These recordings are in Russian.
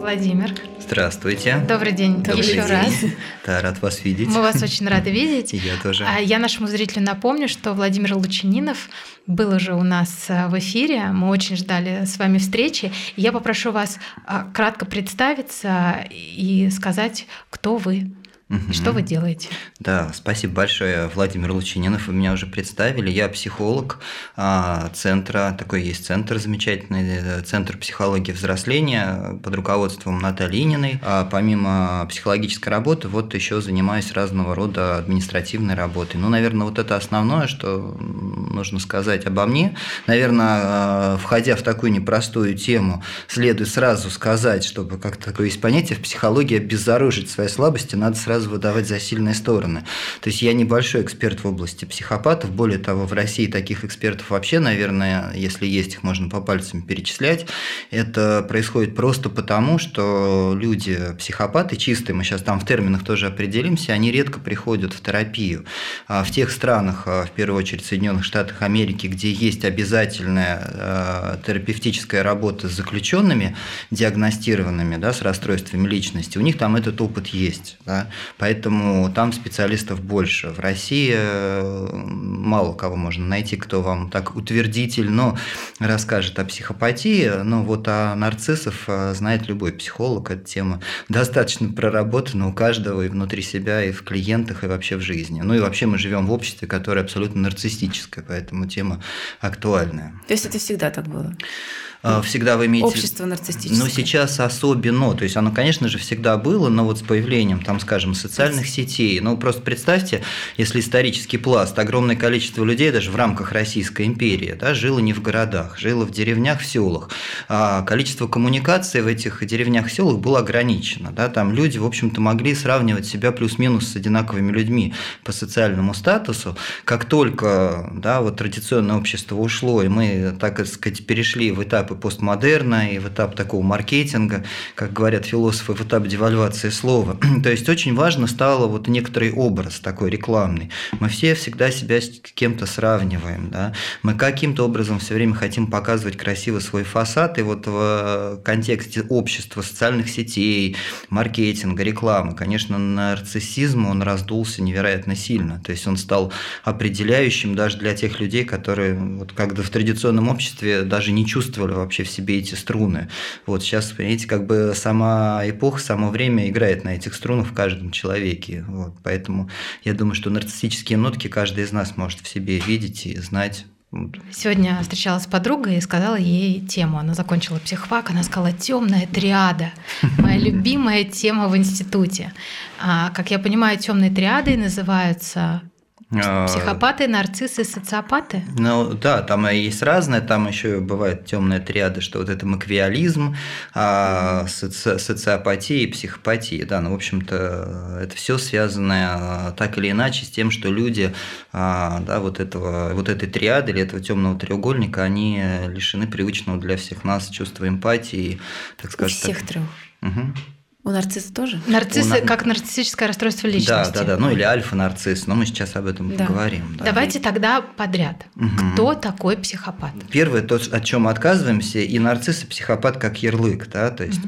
Владимир. Здравствуйте. Добрый день Добрый еще день. раз. Да, рад вас видеть. Мы вас очень рады видеть. И я тоже. А Я нашему зрителю напомню, что Владимир Лучининов был уже у нас а, в эфире. Мы очень ждали с вами встречи. Я попрошу вас а, кратко представиться и сказать, кто вы и Мгм. что вы делаете. Да, спасибо большое, Владимир Лучининов. Вы меня уже представили. Я психолог а, центра, такой есть центр замечательный, э, Центр психологии взросления под руководством Натальи Ининой. А помимо психологической работы, вот еще занимаюсь разного рода административной работой. Ну, наверное, вот это основное, что нужно сказать обо мне. Наверное, а, входя в такую непростую тему, следует сразу сказать, чтобы как такое есть понятие в психологии обезоружить свои слабости, надо сразу выдавать за сильные стороны. То есть я небольшой эксперт в области психопатов, более того, в России таких экспертов вообще, наверное, если есть, их можно по пальцам перечислять. Это происходит просто потому, что люди психопаты чистые, мы сейчас там в терминах тоже определимся, они редко приходят в терапию. А В тех странах, а, в первую очередь в Соединенных Штатах Америки, где есть обязательная э, терапевтическая работа с заключенными, диагностированными, да, с расстройствами личности, у них там этот опыт есть. Да, поэтому там специалистов больше. В России э, мало кого можно найти, кто вам так утвердительно расскажет о психопатии, но вот о нарциссов э, знает любой психолог. Эта тема достаточно проработана у каждого и внутри себя, и в клиентах, и вообще в жизни. Ну и вообще мы живем в обществе, которое абсолютно нарциссическое, поэтому тема актуальная. То есть это всегда так было? А, Всегда вы имеете... Общество нарциссическое. Ну, сейчас особенно, то есть оно, конечно же, всегда было, но вот с появлением, там, скажем, социальных сетей, ну, просто представьте, если исторический пласт, огромное количество людей даже в рамках Российской империи, да, жило не в городах, жило в деревнях, в селах, а количество коммуникаций в этих деревнях, селах было ограничено, да, там люди, в общем-то, могли сравнивать себя плюс-минус с одинаковыми людьми по социальному статусу, как только, да, вот традиционное общество ушло, и мы, так сказать, перешли в этапы постмодерна и в этап такого маркетинга, как говорят философы, в этап девальвации слова. То есть очень важно стало вот некоторый образ такой рекламный. Мы все всегда себя с кем-то сравниваем, да? мы каким-то образом все время хотим показывать красиво свой фасад, и вот в контексте общества, социальных сетей, маркетинга, рекламы, конечно, нарциссизм, он раздулся невероятно сильно, то есть он стал определяющим даже для тех людей, которые вот когда в традиционном обществе даже не чувствовали вообще в себе эти струны. Вот сейчас, понимаете, как бы сама эпоха, само время играет на этих струнах в каждом человеке. Вот. Поэтому я думаю, что нарциссические нотки каждый из нас может в себе видеть и знать. Сегодня встречалась с подругой и сказала ей тему. Она закончила психфак, она сказала темная триада. Моя любимая тема в институте. А, как я понимаю, темной триадой называются психопаты, нарциссы, социопаты. Ну да, там есть разное, там еще бывают темные триады, что вот это маквиализм, а, соци- социопатия и психопатия. Да, ну, в общем-то, это все связано а, так или иначе с тем, что люди а, да, вот, этого, вот этой триады или этого темного треугольника, они лишены привычного для всех нас чувства эмпатии, так У скажем. всех так. трех. Мгм. У нарцисса тоже? Нарциссы У на- как нарциссическое расстройство личности. Да, да, да, ну или альфа-нарцисс, но мы сейчас об этом Да. поговорим. да. Давайте тогда подряд. Мгм. Кто такой психопат? Первое, то, от чем отказываемся, и нарцисс, и психопат как ярлык, да, то есть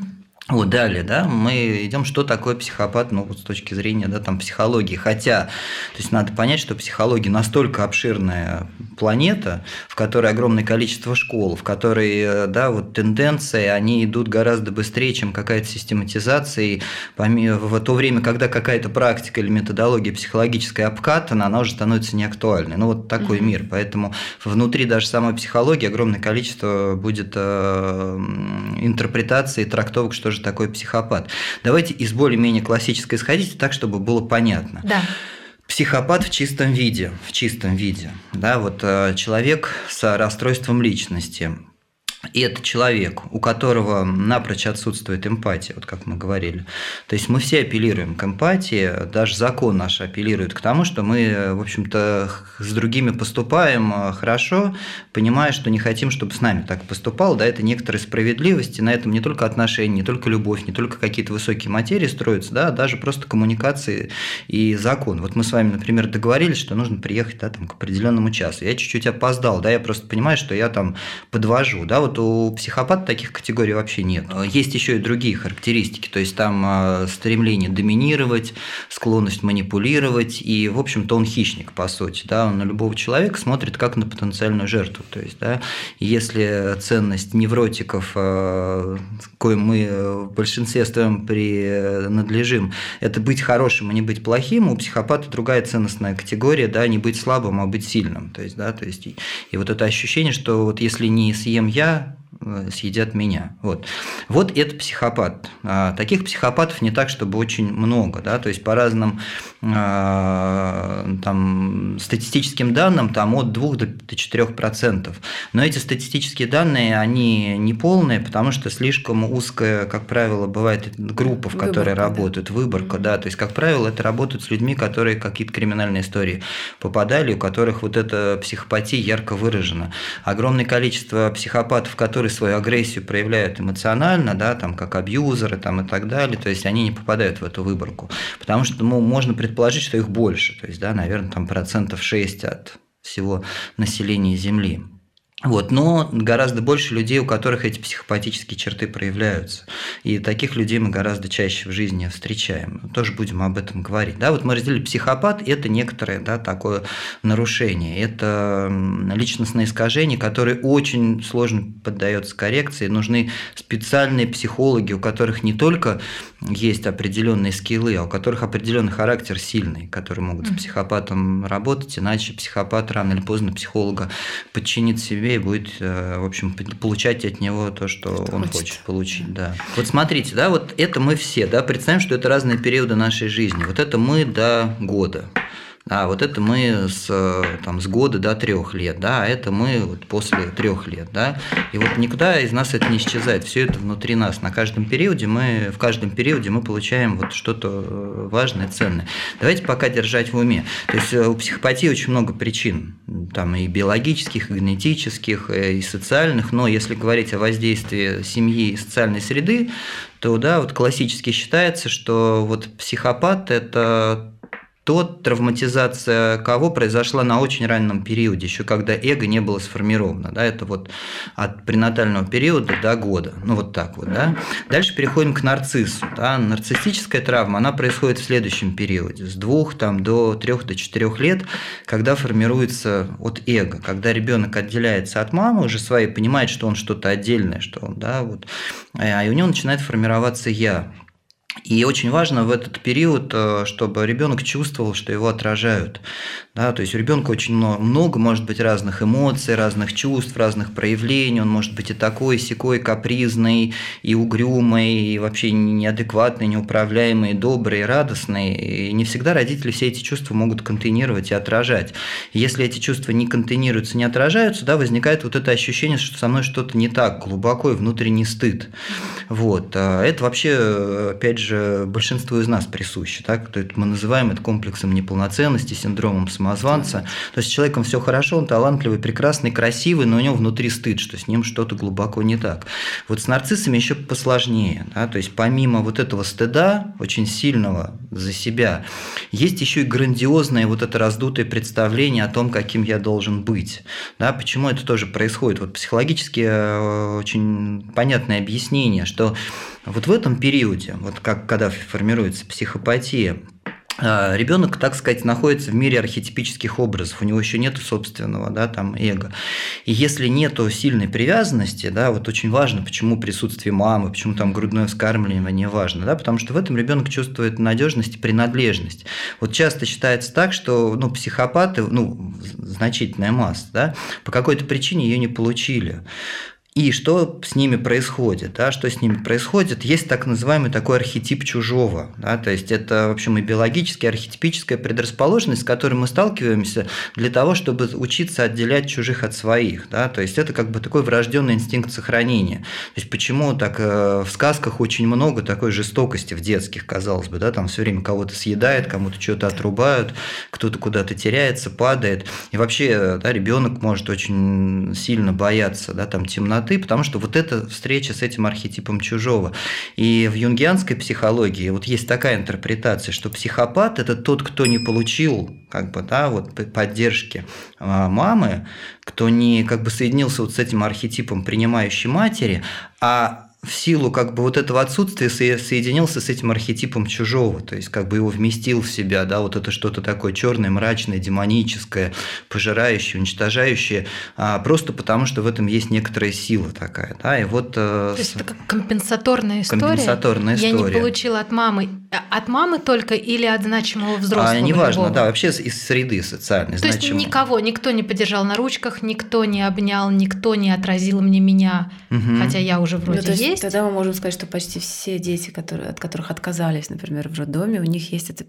Вот далее, да, мы идем, что такое психопат, ну, вот с точки зрения, да, там, психологии. Хотя, то есть надо понять, что психология настолько обширная планета, в которой огромное количество школ, в которой, да, вот тенденции, они идут гораздо быстрее, чем какая-то систематизация. И в то время, когда какая-то практика или методология психологическая обкатана, она уже становится неактуальной. Ну, вот такой Мгм. мир. Поэтому внутри даже самой психологии огромное количество будет э, интерпретаций трактовок, что же такое психопат. Давайте из более-менее классической исходить так, чтобы было понятно. Да. Психопат в чистом виде, в чистом виде, да, вот э, человек с расстройством личности. И это человек, у которого напрочь отсутствует эмпатия, вот как мы говорили. То есть мы все апеллируем к эмпатии, даже закон наш апеллирует к тому, что мы, в общем-то, с другими поступаем э, хорошо, понимая, что не хотим, чтобы с нами так поступал. Да, это некоторая справедливость, и на этом не только отношения, не только любовь, не только какие-то высокие материи строятся, да, а даже просто коммуникации и закон. Вот мы с вами, например, договорились, что нужно приехать да, там, к определенному часу. Я чуть-чуть опоздал, да, я просто понимаю, что я там подвожу. Да, вот у психопата таких категорий вообще нет. Есть еще и другие характеристики, то есть там а, стремление доминировать, склонность манипулировать, и, в общем-то, он хищник, по сути, да, он на любого человека смотрит как на потенциальную жертву, то есть, да, если ценность невротиков, а, коим мы в большинстве своем принадлежим, это быть хорошим, а не быть плохим, у психопата другая ценностная категория, да, не быть слабым, а быть сильным, то есть, да, то есть, и, и вот это ощущение, что вот если не съем я, съедят меня. Вот. вот это психопат. А, таких психопатов не так, чтобы очень много. Да? То есть по разным а, там, статистическим данным там, от 2 до 4 процентов. Но эти статистические данные, они не полные, потому что слишком узкая, как правило, бывает группа, в которой выборка, работают, да. выборка. Да. То есть, как правило, это работают с людьми, которые какие-то криминальные истории попадали, у которых вот эта психопатия ярко выражена. Огромное количество психопатов, которые свою агрессию проявляют эмоционально, да, там, как абьюзеры там, и так далее, то есть они не попадают в эту выборку. Потому что ну, можно предположить, что их больше, то есть, да, наверное, там процентов 6 от всего населения Земли. Вот, но гораздо больше людей, у которых эти психопатические черты проявляются. И таких людей мы гораздо чаще в жизни встречаем. Тоже будем об этом говорить. Да, вот мы разделили психопат – это некоторое да, такое нарушение. Это личностное искажение, которое очень сложно поддается коррекции. Нужны специальные психологи, у которых не только есть определенные скиллы, а у которых определенный характер сильный, которые могут с психопатом работать, иначе психопат рано или поздно психолога подчинит себе и будет, э, в общем, получать от него то, что, что он хочет. хочет получить. Да. Вот смотрите, да, вот это мы все, да, представим, что это разные периоды нашей жизни. Вот это мы до года. А вот это мы с, там, с года до трех лет, да, а это мы вот после трех лет, да. И вот никуда из нас это не исчезает, все это внутри нас. На каждом периоде мы, в каждом периоде мы получаем вот что-то э, важное, ценное. Давайте пока держать в уме. То есть э, у психопатии очень много причин, там и биологических, и генетических, э, и социальных, но если говорить о воздействии семьи и социальной среды, то да, вот классически считается, что вот психопат – это то травматизация кого произошла на очень раннем периоде, еще когда эго не было сформировано. Да, это вот от пренатального периода до года. Ну, вот так вот. Да. Дальше переходим к нарциссу. Да. Нарциссическая травма, она происходит в следующем периоде, с двух там, до трех до четырех лет, когда формируется от эго, когда ребенок отделяется от мамы уже своей, понимает, что он что-то отдельное, что он, да, вот, а у него начинает формироваться я. И очень важно в этот период, э, чтобы ребенок чувствовал, что его отражают. Да, то есть у ребенка очень много, может быть разных эмоций, разных чувств, разных проявлений. Он может быть и такой, и секой, капризный, и угрюмый, и вообще неадекватный, неуправляемый, и добрый, и радостный. И не всегда родители все эти чувства могут контейнировать и отражать. если эти чувства не контейнируются, не отражаются, да, возникает вот это ощущение, что со мной что-то не так, глубоко и внутренний стыд. Вот. А это вообще, опять же, большинству из нас присуще. Так? То есть мы называем это комплексом неполноценности, синдромом самозванца. То есть с человеком все хорошо, он талантливый, прекрасный, красивый, но у него внутри стыд, что с ним что-то глубоко не так. Вот с нарциссами еще посложнее. Да? То есть помимо вот этого стыда, очень сильного за себя, есть еще и грандиозное вот это раздутое представление о том, каким я должен быть. Да? Почему это тоже происходит? Вот психологически э, очень понятное объяснение, что вот в этом периоде, вот как когда формируется психопатия, а, ребенок, так сказать, находится в мире архетипических образов, у него еще нет собственного да, там, эго. И если нет сильной привязанности, да, вот очень важно, почему присутствие мамы, почему там грудное вскармливание важно, да, потому что в этом ребенок чувствует надежность и принадлежность. Вот часто считается так, что ну, психопаты, ну, значительная масса, да, по какой-то причине ее не получили. И что с ними происходит? Да? Что с ними происходит? Есть так называемый такой архетип чужого. Да? То есть это, в общем, и биологическая, архетипическая предрасположенность, с которой мы сталкиваемся для того, чтобы учиться отделять чужих от своих. Да? То есть это как бы такой врожденный инстинкт сохранения. То есть почему так э, в сказках очень много такой жестокости в детских, казалось бы, да? там все время кого-то съедает, кому-то что-то отрубают, кто-то куда-то теряется, падает. И вообще да, ребенок может очень сильно бояться да, там, темноты темноты, потому что вот эта встреча с этим архетипом чужого. И в юнгианской психологии вот есть такая интерпретация, что психопат – это тот, кто не получил как бы, да, вот поддержки а, мамы, кто не как бы соединился вот с этим архетипом принимающей матери, а в силу как бы вот этого отсутствия соединился с этим архетипом чужого, то есть как бы его вместил в себя, да, вот это что-то такое черное, мрачное, демоническое, пожирающее, уничтожающее, а, просто потому что в этом есть некоторая сила такая, да, и вот... Э, то есть это как компенсаторная история? Компенсаторная история. Я не получила от мамы, а, от мамы только или от значимого взрослого? А, неважно, любого? да, вообще из среды социальной. То значимого. есть никого, никто не поддержал на ручках, никто не обнял, никто не отразил мне меня, угу. хотя я уже вроде ну, есть есть. Тогда мы можем сказать, что почти все дети, которые, от которых отказались, например, в роддоме, у них есть это.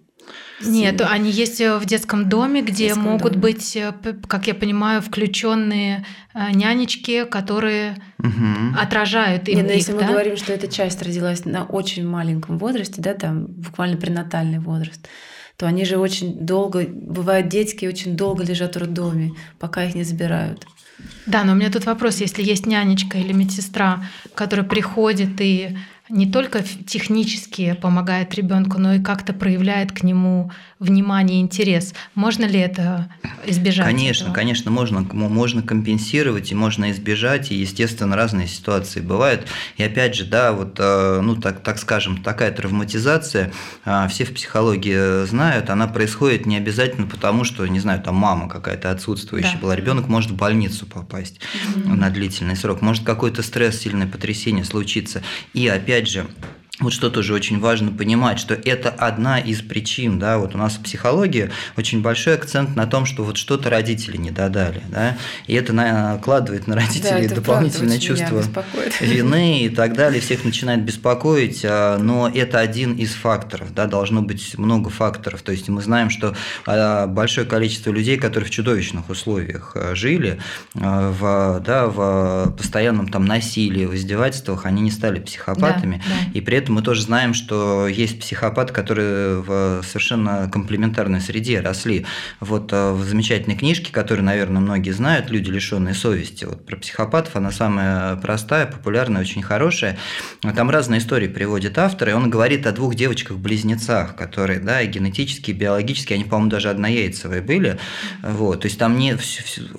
Нет, они есть э, в детском доме, где детском могут доме. быть, э, как я понимаю, включенные э, нянечки, которые угу. отражают им. Нет, но их, если да? мы говорим, что эта часть родилась на очень маленьком возрасте, да, там буквально пренатальный возраст, то они же очень долго, бывают детки, очень долго лежат в роддоме, пока их не забирают. Да, но у меня тут вопрос, если есть нянечка или медсестра, которая приходит и не только технически помогает ребенку, но и как-то проявляет к нему внимание, интерес. Можно ли это избежать? Конечно, этого? конечно, можно, можно компенсировать и можно избежать, и, естественно, разные ситуации бывают. И опять же, да, вот, э, ну, так, так скажем, такая травматизация, а, все в психологии знают, она происходит не обязательно потому, что, не знаю, там мама какая-то отсутствующая да. была, ребенок может в больницу попасть mm-hmm. на длительный срок, может какой-то стресс, сильное потрясение случиться. И опять же, вот что тоже очень важно понимать, что это одна из причин, да, вот у нас в психологии очень большой акцент на том, что вот что-то родители не додали, да, и это накладывает на родителей да, дополнительное чувство вины и так далее, всех начинает беспокоить, а, но это один из факторов, да, должно быть много факторов, то есть мы знаем, что а, большое количество людей, которые в чудовищных условиях а, жили, в, да, в постоянном там насилии, в издевательствах, они не стали психопатами, да, да. и при этом этом мы тоже знаем, что есть психопаты, которые в совершенно комплементарной среде росли. Вот э, в замечательной книжке, которую, наверное, многие знают, «Люди, лишенные совести», вот про психопатов, она самая простая, популярная, очень хорошая. Там разные истории приводит автор, и он говорит о двух девочках-близнецах, которые, да, генетически, биологически, они, по-моему, даже однояйцевые были. Вот, то есть там не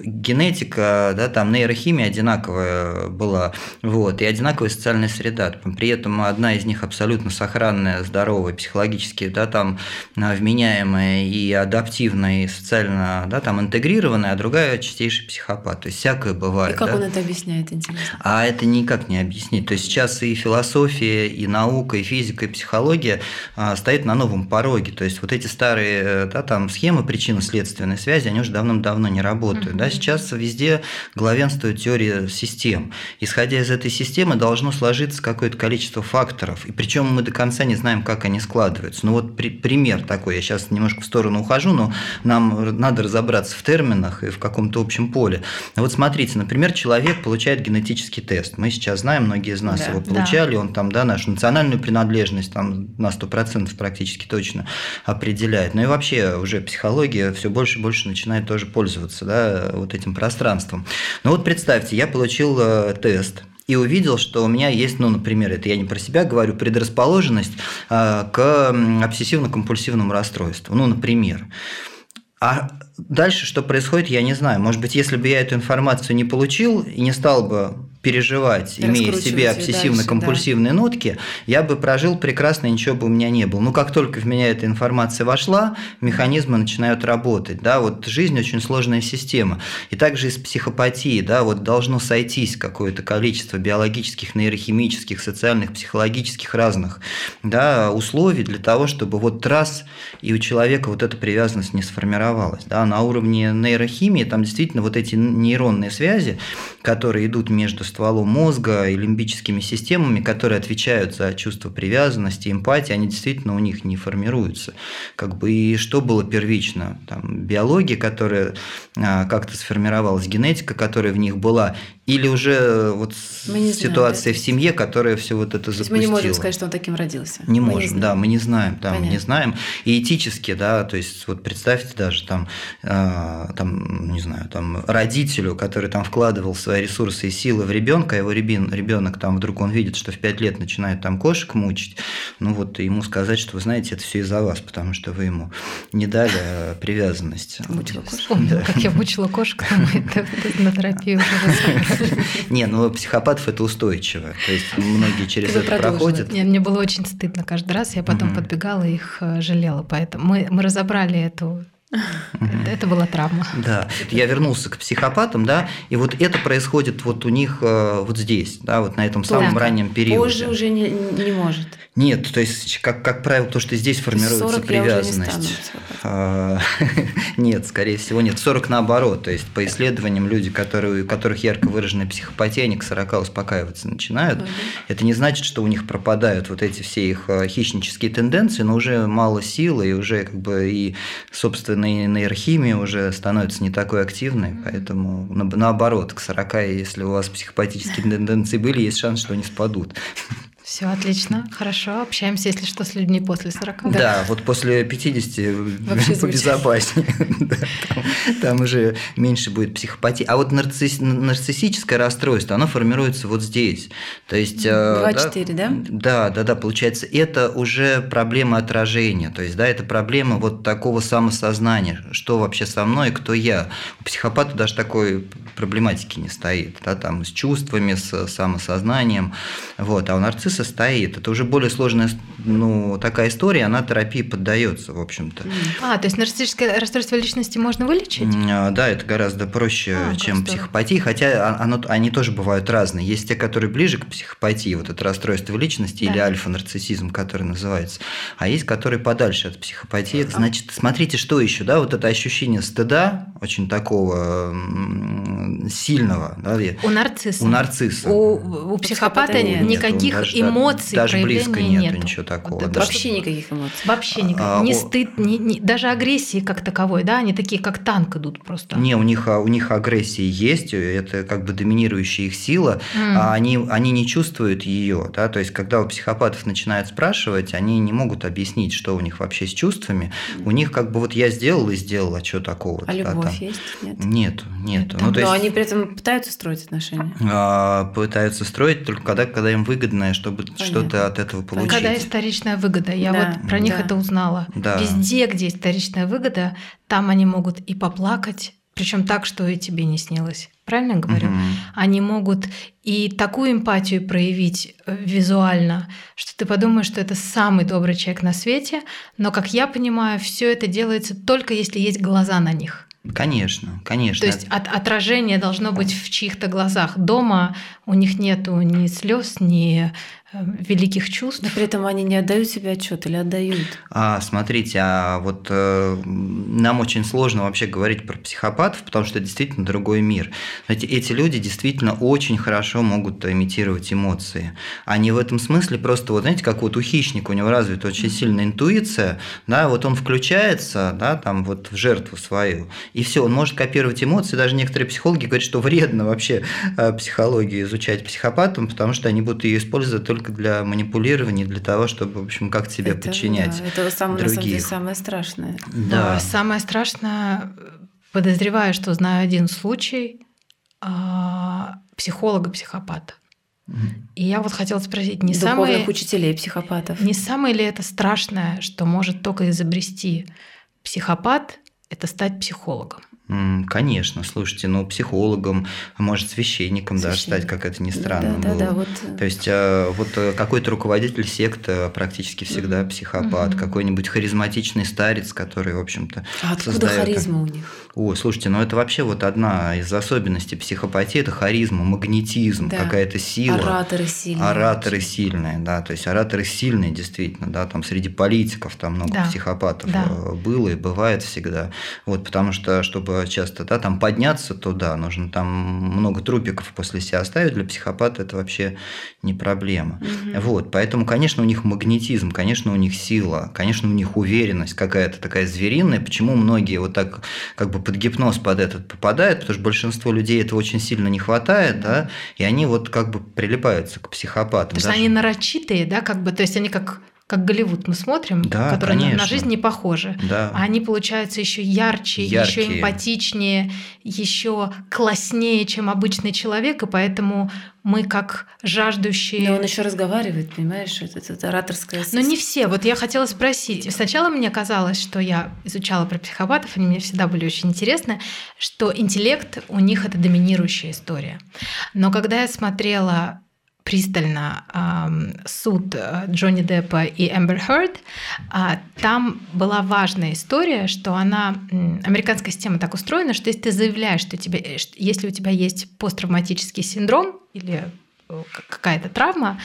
генетика, да, там нейрохимия одинаковая была, вот, и одинаковая социальная среда. При этом одна из них них абсолютно сохранная, здоровая, психологически, да, там а, вменяемая и адаптивная, и социально, да, там интегрированная, а другая чистейший психопат. То есть всякое бывает. И как да? он это объясняет, интересно? А это никак не объяснить. То есть сейчас и философия, и наука, и физика, и психология а, стоят на новом пороге. То есть вот эти старые да, там схемы причинно-следственной связи, они уже давным-давно не работают. Mm-hmm. Да? Сейчас везде главенствует теория систем. Исходя из этой системы должно сложиться какое-то количество факторов, и причем мы до конца не знаем, как они складываются. Ну вот при, пример такой, я сейчас немножко в сторону ухожу, но нам надо разобраться в терминах и в каком-то общем поле. Вот смотрите, например, человек получает генетический тест. Мы сейчас знаем, многие из нас да, его получали, да. он там, да, нашу национальную принадлежность там на 100% практически точно определяет. Ну и вообще уже психология все больше и больше начинает тоже пользоваться да, вот этим пространством. Ну вот представьте, я получил э, тест, и увидел, что у меня есть, ну, например, это я не про себя говорю, предрасположенность э, к обсессивно-компульсивному расстройству. Ну, например. А дальше что происходит, я не знаю. Может быть, если бы я эту информацию не получил и не стал бы переживать, имея в себе обсессивно-компульсивные да. нотки, я бы прожил прекрасно, ничего бы у меня не было. Но как только в меня эта информация вошла, механизмы начинают работать. Да? Вот жизнь очень сложная система. И также из психопатии да, вот должно сойтись какое-то количество биологических, нейрохимических, социальных, психологических разных да, условий для того, чтобы вот раз и у человека вот эта привязанность не сформировалась. Да? На уровне нейрохимии там действительно вот эти нейронные связи, которые идут между стволом мозга и лимбическими системами, которые отвечают за чувство привязанности, эмпатии, они действительно у них не формируются. Как бы и что было первично? Там, биология, которая а, как-то сформировалась, генетика, которая в них была, или уже э, вот ситуация знаем, да? в семье, которая все вот это запустила. мы не можем сказать, что он таким родился. Не мы можем, не да, мы не знаем, да, мы не знаем. И этически, да, то есть вот представьте даже там, э, там, не знаю, там родителю, который там вкладывал свои ресурсы и силы в ребенка, ребенка, его ребенок там вдруг он видит, что в 5 лет начинает там кошек мучить, ну вот ему сказать, что вы знаете, это все из-за вас, потому что вы ему не дали э, привязанность. Мучила кошку. Да. Как я мучила кошку, это на терапию уже Не, ну психопатов это устойчиво. То есть многие через это проходят. Мне было очень стыдно каждый раз. Я потом подбегала и их э, жалела. Поэтому мы разобрали эту это была травма. Да. Я вернулся к психопатам, да, и вот это происходит вот у них э, вот здесь, да, вот на этом самом раннем периоде. Позже уже не, не может. Нет, то есть, как, как правило, то, что здесь формируется привязанность. А, нет, скорее всего, нет. 40 наоборот. То есть, по исследованиям, люди, которые, у которых ярко выраженная психопатия, они к 40 успокаиваться начинают. Это не значит, что у них пропадают вот эти все их э, хищнические тенденции, но уже мало силы, и уже как бы и, собственно, нейрохимия уже становится не такой активной. Поэтому, наоборот, к 40, если у вас психопатические тенденции были, есть шанс, что они спадут. Все отлично, хорошо. Общаемся, если что, с людьми после 40. Да, да вот после 50 Вообще побезопаснее. там, там уже меньше будет психопатии. А вот нарцисс, нарциссическое расстройство, оно формируется вот здесь. То есть... 2-4, да? Да, да, да, получается, это уже проблема отражения. То есть, да, это проблема вот такого самосознания, что вообще со мной, кто я. У психопата даже такой проблематики не стоит, да, там с чувствами, с самосознанием. Вот. А у нарцисса состоит. Это уже более сложная ну, такая история, она терапии поддается, в общем-то. А, то есть нарциссическое расстройство личности можно вылечить? А, да, это гораздо проще, а, чем психопатия, хотя оно, они тоже бывают разные. Есть те, которые ближе к психопатии, вот это расстройство личности да. или альфа-нарциссизм, который называется, а есть, которые подальше от психопатии. Это значит, смотрите, что еще, да, вот это ощущение стыда, очень такого сильного. Да, у нарцисса. У нарцисса. У, у психопата нет, никаких нет, эмоций, даже близко нету, нету ничего такого. Да, вообще никаких эмоций. Вообще никаких. А, ни стыд, ни, ни, даже агрессии как таковой, да, они такие, как танк идут просто. Не, у них, а, у них агрессия есть, это как бы доминирующая их сила, mm. а они, они не чувствуют ее, да, то есть когда у психопатов начинают спрашивать, они не могут объяснить, что у них вообще с чувствами, mm. у них как бы вот я сделал и сделал, а что такого? А любовь там? есть? Нет. Нет, нет. Ну, то есть... Но они при этом пытаются строить отношения? А, пытаются строить только когда, когда им выгодно, чтобы что-то от этого получить. Когда историчная выгода. Я да, вот про них да. это узнала. Да. Везде, где историчная выгода, там они могут и поплакать, причем так, что и тебе не снилось. Правильно говорю? Угу. Они могут и такую эмпатию проявить э, визуально, что ты подумаешь, что это самый добрый человек на свете, но, как я понимаю, все это делается только если есть глаза на них. Конечно, конечно. То есть от, отражение должно быть в чьих-то глазах. Дома у них нету ни слез, ни великих чувств. Но при этом они не отдают себе отчет или отдают? А, смотрите, а вот э, нам очень сложно вообще говорить про психопатов, потому что это действительно другой мир. Знаете, эти люди действительно очень хорошо могут имитировать эмоции. Они в этом смысле просто, вот знаете, как вот у хищника, у него развита очень сильная интуиция, да, вот он включается, да, там вот в жертву свою, и все, он может копировать эмоции. Даже некоторые психологи говорят, что вредно вообще э, психологию изучать психопатам, потому что они будут ее использовать только только для манипулирования, для того, чтобы, в общем, как это, подчинять. Да, это самое, других. на самом деле, самое страшное. Да. Но самое страшное, подозреваю, что знаю один случай а, психолога-психопата. И я вот хотела спросить, не Духовных самое... учителей психопатов. Не самое ли это страшное, что может только изобрести психопат, это стать психологом? Конечно, слушайте, ну, психологом, может, священником, да, стать, как это ни странно да, было. Да, да, вот. Э, То есть, э, вот э, какой-то руководитель секты практически всегда mm-hmm. психопат, mm-hmm. какой-нибудь харизматичный старец, который, в общем-то, А откуда создает... харизма у них? О, слушайте, ну это вообще вот одна из особенностей психопатии, это харизма, магнетизм, да. какая-то сила. Ораторы сильные. Ораторы сильные, да, то есть ораторы сильные, действительно, да, там среди политиков там много да. психопатов да. было и бывает всегда. Вот, потому что, чтобы часто, да, там подняться туда, нужно там много трупиков после себя оставить, для психопата это вообще не проблема. Угу. Вот, поэтому, конечно, у них магнетизм, конечно, у них сила, конечно, у них уверенность какая-то такая звериная, почему многие вот так как бы под гипноз под этот попадают, потому что большинство людей этого очень сильно не хватает, да, и они вот как бы прилипаются к психопатам. То есть они нарочитые, да, как бы, то есть они как как Голливуд мы смотрим, Да, которые на- на, конечно. жизнь не похожи. Да. А они получаются еще ярче, еще Яркие. эмпатичнее, еще класснее, чем обычный человек, и поэтому мы как жаждущие. Но он еще разговаривает, понимаешь, это, это ораторская... Но не все. Вот я хотела спросить. Сначала мне казалось, что я изучала про психопатов, они мне всегда были очень интересны, что интеллект у них это доминирующая история. Но когда я смотрела пристально ам, суд э, Джонни Деппа и Эмбер Хёрд, а, там была важная история, что она м, американская система так устроена, что если ты заявляешь, что тебе, э, если у тебя есть посттравматический синдром или э, какая-то травма,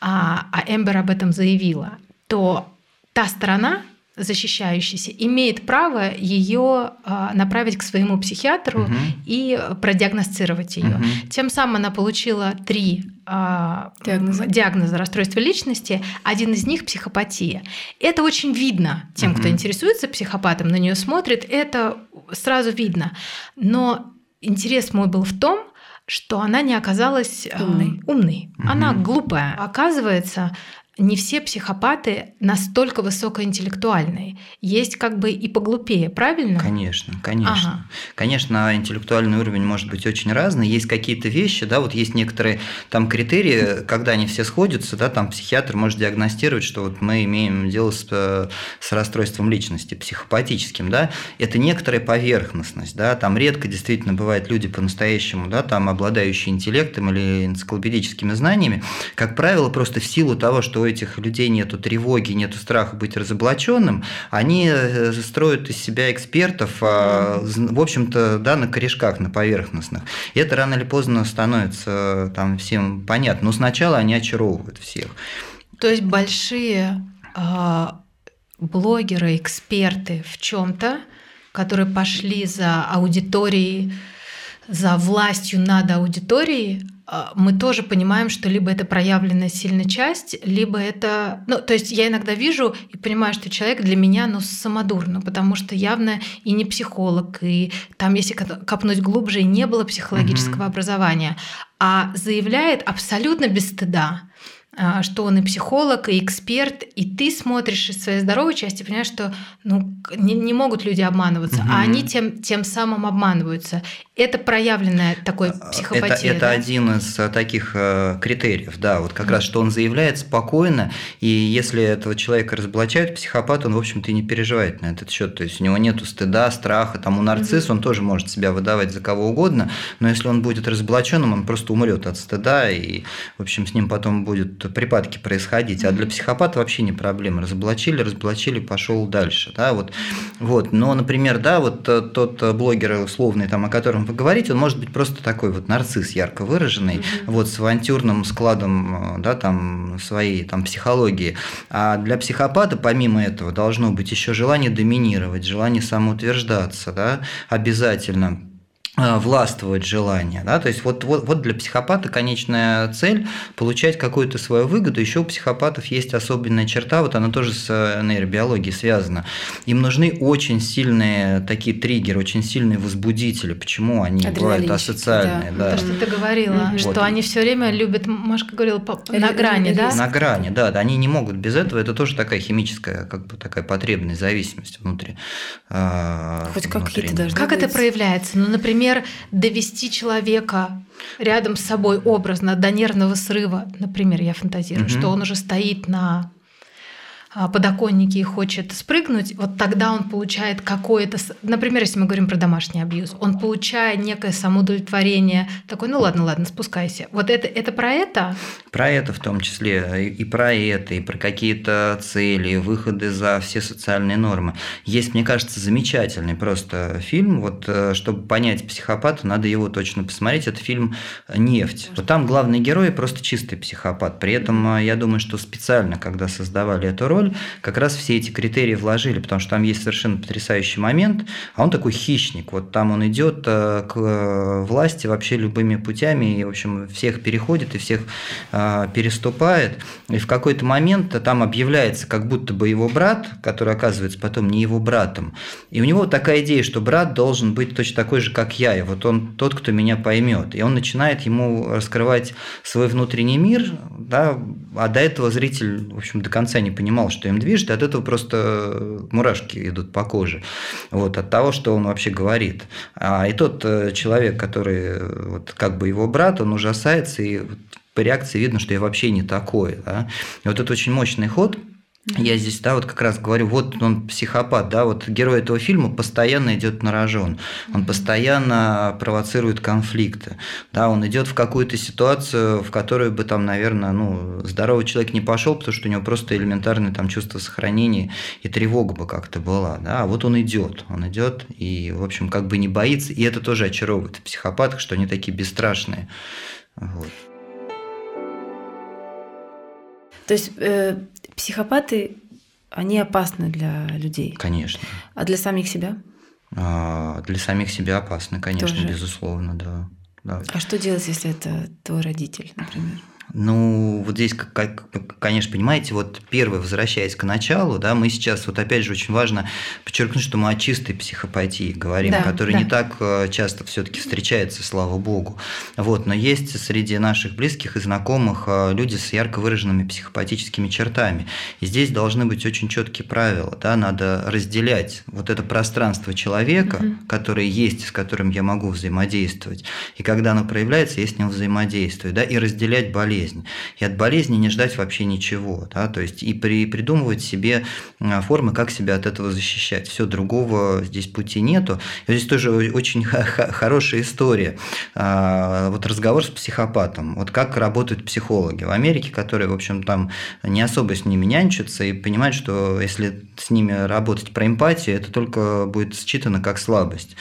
а, а Эмбер об этом заявила, то та сторона защищающаяся имеет право ее а, направить к своему психиатру Мгм. и продиагностировать ее. Мгм. Тем самым она получила три а, Диагноза. диагноза расстройства личности. Один из них психопатия. Это очень видно тем, кто Мгм. интересуется психопатом, на нее смотрит. Это сразу видно. Но интерес мой был в том, что она не оказалась а, Умной. умной. Она Мгм. глупая. Оказывается, не все психопаты настолько высокоинтеллектуальные. Есть как бы и поглупее, правильно? Конечно, конечно. Ага. Конечно, интеллектуальный уровень может быть очень разный. Есть какие-то вещи, да, вот есть некоторые там критерии, когда они все сходятся, да, там психиатр может диагностировать, что вот мы имеем дело с, э, с расстройством личности, психопатическим, да. Это некоторая поверхностность, да, там редко действительно бывают люди по-настоящему, да, там обладающие интеллектом или энциклопедическими знаниями. Как правило, просто в силу того, что у этих людей нету тревоги, нету страха быть разоблаченным, они э, строят из себя экспертов, а, в общем-то, да, на корешках, на поверхностных. И это рано или поздно становится э, там всем понятно. Но сначала они очаровывают всех. То есть большие а, блогеры, эксперты в чем-то, которые пошли за аудиторией, за властью над аудиторией, мы тоже понимаем, что либо это проявленная сильная часть, либо это... Ну, то есть я иногда вижу и понимаю, что человек для меня, ну, самодур, ну, потому что явно и не психолог, и там, если ко- копнуть глубже, и не было психологического Мгм. образования, а заявляет абсолютно без стыда, а, что он и психолог, и эксперт, и ты смотришь из своей здоровой части, понимаешь, что ну, не, не могут люди обманываться, Мгм. а они тем, тем самым обманываются. Это проявленное такое Это, психопатия. это да? один из э, таких э, критериев, да, вот как раз, что он заявляет спокойно, и если этого человека разоблачают, психопат, он, в общем-то, и не переживает на этот счет, то есть у него нету стыда, страха, там у нарцисс, он тоже может себя выдавать за кого угодно, но если он будет разоблаченным, он просто умрет от стыда, и, в общем, с ним потом будут припадки происходить, а для психопата вообще не проблема, разоблачили, разоблачили, пошел дальше, да, вот, вот, но, например, да, вот э, тот э, блогер условный, там, о котором вы говорите, он может быть просто такой вот нарцисс ярко выраженный, вот с авантюрным складом, э, да, там своей там психологии. А для психопата помимо этого должно быть еще желание доминировать, желание самоутверждаться, да, обязательно властвовать желание. Да? То есть вот, вот, вот для психопата конечная цель – получать какую-то свою выгоду. Еще у психопатов есть особенная черта, вот она тоже с э, нейробиологией связана. Им нужны очень сильные такие триггеры, очень сильные возбудители. Почему они бывают асоциальные? да. Да. То, что ты говорила, Мгм. что Вот. они все время любят, Машка говорила, на грани, да? На грани, да, да, они не могут без этого. Это тоже такая химическая, как бы такая потребность, зависимость внутри. э, Хоть какие-то внутренняя. должны Как это проявляется? Ну, например, довести человека рядом с собой образно до нервного срыва, например, я фантазирую, Мгм. что он уже стоит на а, подоконнике и хочет спрыгнуть, вот тогда он получает какое-то, например, если мы говорим про домашний абьюз, он получает некое самоудовлетворение, такой, ну ладно, ладно, спускайся. Вот это, это про это? Про это в том числе, и про это, и про какие-то цели, выходы за все социальные нормы. Есть, мне кажется, замечательный просто фильм. Вот, э, чтобы понять психопата, надо его точно посмотреть. Это фильм «Нефть». Вот там главный герой просто чистый психопат. При этом, э, я думаю, что специально, когда создавали эту роль, как раз все эти критерии вложили, потому что там есть совершенно потрясающий момент, а он такой хищник. Вот там он идет к власти вообще любыми путями, и, в общем, всех переходит и всех переступает. И в какой-то момент там объявляется как будто бы его брат, который оказывается потом не его братом. И у него такая идея, что брат должен быть точно такой же, как я, и вот он тот, кто меня поймет. И он начинает ему раскрывать свой внутренний мир, да, а до этого зритель, в общем, до конца не понимал, что им движет, и от этого просто мурашки идут по коже. Вот, от того, что он вообще говорит. А и тот э, человек, который вот как бы его брат, он ужасается, и по реакции видно, что я вообще не такой. Да? И вот это очень мощный ход – я здесь, да, вот как раз говорю, вот он психопат, да, вот герой этого фильма постоянно идет на рожон, он постоянно провоцирует конфликты, да, он идет в какую-то ситуацию, в которую бы там, наверное, ну, здоровый человек не пошел, потому что у него просто элементарное там чувство сохранения и тревога бы как-то была, да, а вот он идет, он идет и, в общем, как бы не боится, и это тоже очаровывает в психопатах, что они такие бесстрашные, вот. То есть э, психопаты, они опасны для людей. Конечно. А для самих себя? А, для самих себя опасны, конечно, Тоже. безусловно, да. да. А что делать, если это твой родитель, например? Ну, вот здесь, как, конечно, понимаете, вот первое, возвращаясь к началу, да, мы сейчас, вот опять же, очень важно подчеркнуть, что мы о чистой психопатии говорим, да, которая да. не так э, часто все-таки встречается, слава богу. Вот, но есть среди наших близких и знакомых э, люди с ярко выраженными психопатическими чертами. И здесь должны быть очень четкие правила, да, надо разделять вот это пространство человека, угу. которое есть, с которым я могу взаимодействовать, и когда оно проявляется, я с ним взаимодействую, да, и разделять болезнь болезнь. И от болезни не ждать вообще ничего. Да? То есть и при, придумывать себе а, формы, как себя от этого защищать. Все, другого здесь пути нету. И здесь тоже очень хорошая история. А, вот разговор с психопатом. Вот как работают психологи в Америке, которые, в общем, там не особо с ними нянчатся и понимают, что если с ними работать про эмпатию, это только будет считано как слабость.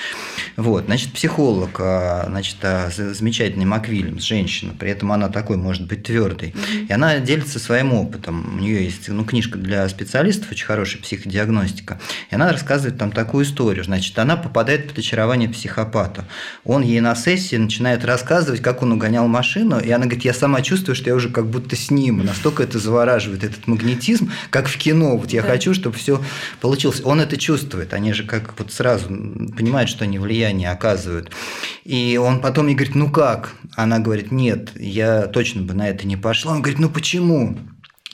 Вот, значит, психолог, а, значит, замечательный Маквильямс, женщина, при этом она такой, может может быть твердой. Mm-hmm. И она делится своим опытом. У нее есть ну, книжка для специалистов, очень хорошая психодиагностика. И она рассказывает там такую историю. Значит, она попадает под очарование психопата. Он ей на сессии начинает рассказывать, как он угонял машину, и она говорит, я сама чувствую, что я уже как будто с ним. Настолько это завораживает, этот магнетизм, как в кино. Вот я да. хочу, чтобы все получилось. Он это чувствует. Они же как вот сразу понимают, что они влияние оказывают. И он потом ей говорит, ну как? Она говорит, нет, я точно бы на это не пошла. Он говорит, ну почему?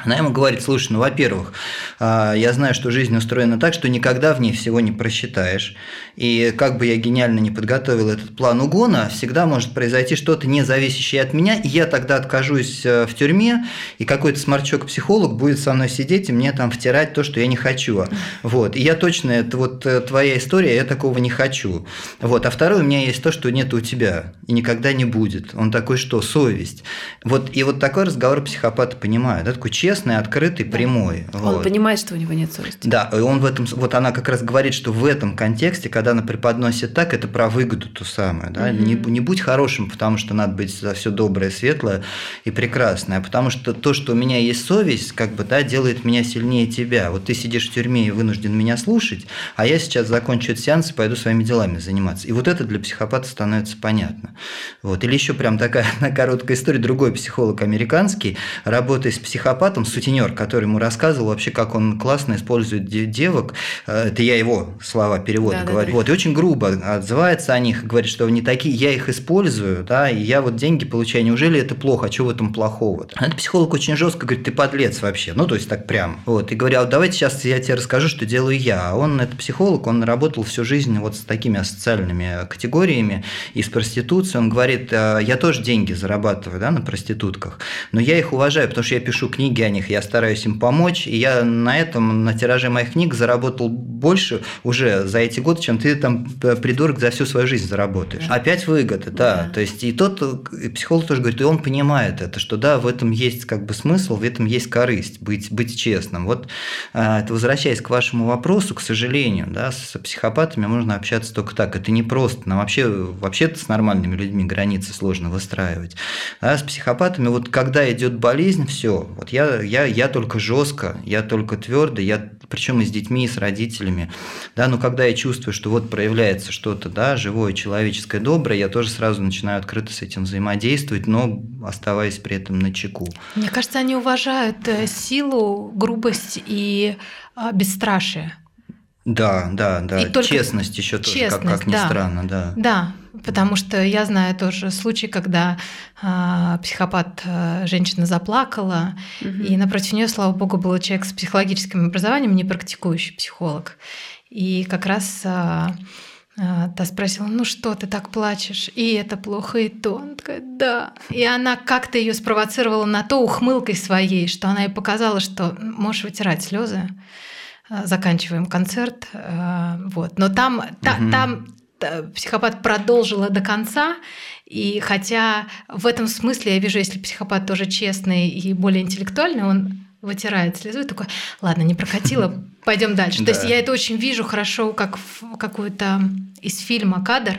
Она ему говорит, слушай, ну, во-первых, а, я знаю, что жизнь устроена так, что никогда в ней всего не просчитаешь. И как бы я гениально не подготовил этот план угона, всегда может произойти что-то не зависящее от меня, и я тогда откажусь э, в тюрьме, и какой-то сморчок-психолог будет со мной сидеть и мне там втирать то, что я не хочу. Вот. И я точно, это вот э, твоя история, я такого не хочу. Вот. А второе, у меня есть то, что нет у тебя, и никогда не будет. Он такой, что? Совесть. Вот. И вот такой разговор психопата понимает. Да? Такой честный, открытый, да. прямой. Он вот. понимает, что у него нет совести. Да, и он в этом, вот она как раз говорит, что в этом контексте, когда она преподносит так, это про выгоду ту самую. Да? Угу. Не, не будь хорошим, потому что надо быть за все доброе, светлое и прекрасное, а потому что то, что у меня есть совесть, как бы, да, делает меня сильнее тебя. Вот ты сидишь в тюрьме и вынужден меня слушать, а я сейчас закончу этот сеанс и пойду своими делами заниматься. И вот это для психопата становится понятно. Вот. Или еще прям такая на короткая история. Другой психолог американский, работая с психопатом, потом сутенер, который ему рассказывал вообще, как он классно использует девок. Э, это я его слова перевода да, говорю. Да, да. Вот, и очень грубо отзывается о них, говорит, что они такие, я их использую, да, и я вот деньги получаю. Неужели это плохо? А что в этом плохого? -то? Этот психолог очень жестко говорит, ты подлец вообще. Ну, то есть так прям. Вот. И говорю, а давайте сейчас я тебе расскажу, что делаю я. А он, это психолог, он работал всю жизнь вот с такими социальными категориями и с проституцией. Он говорит, «А, я тоже деньги зарабатываю да, на проститутках, но я их уважаю, потому что я пишу книги о них, я стараюсь им помочь, и я на этом, на тираже моих книг заработал больше уже за эти годы, чем ты там, э, придурок, за всю свою жизнь заработаешь. Да. Опять выгода, да. да. То есть и тот и психолог тоже говорит, и он понимает это, что да, в этом есть как бы смысл, в этом есть корысть, быть, быть честным. Вот э, это возвращаясь к вашему вопросу, к сожалению, да, с психопатами можно общаться только так. Это не просто. Нам вообще, вообще с нормальными людьми границы сложно выстраивать. А с психопатами, вот когда идет болезнь, все. Вот я я, я только жестко, я только твердо, я, причем и с детьми, и с родителями, да, но когда я чувствую, что вот проявляется что-то, да, живое, человеческое, доброе, я тоже сразу начинаю открыто с этим взаимодействовать, но оставаясь при этом на чеку. Мне кажется, они уважают э, силу, грубость и а, бесстрашие. Да, да, да. И Честность еще тоже, как, как ни да. странно, да. Да, потому что я знаю тоже случай, когда э, психопат э, женщина заплакала, угу. и напротив нее, слава богу, был человек с психологическим образованием, не практикующий психолог. И как раз э, Та спросила, ну что ты так плачешь? И это плохо, и то. Она такая, да. И она как-то ее спровоцировала на то ухмылкой своей, что она ей показала, что можешь вытирать слезы. Заканчиваем концерт. Вот. Но там, та, там психопат продолжила до конца, и хотя в этом смысле я вижу, если психопат тоже честный и более интеллектуальный, он вытирает слезу и такой, ладно, не прокатило, пойдем дальше. То есть я это очень вижу хорошо, как какую-то из фильма кадр,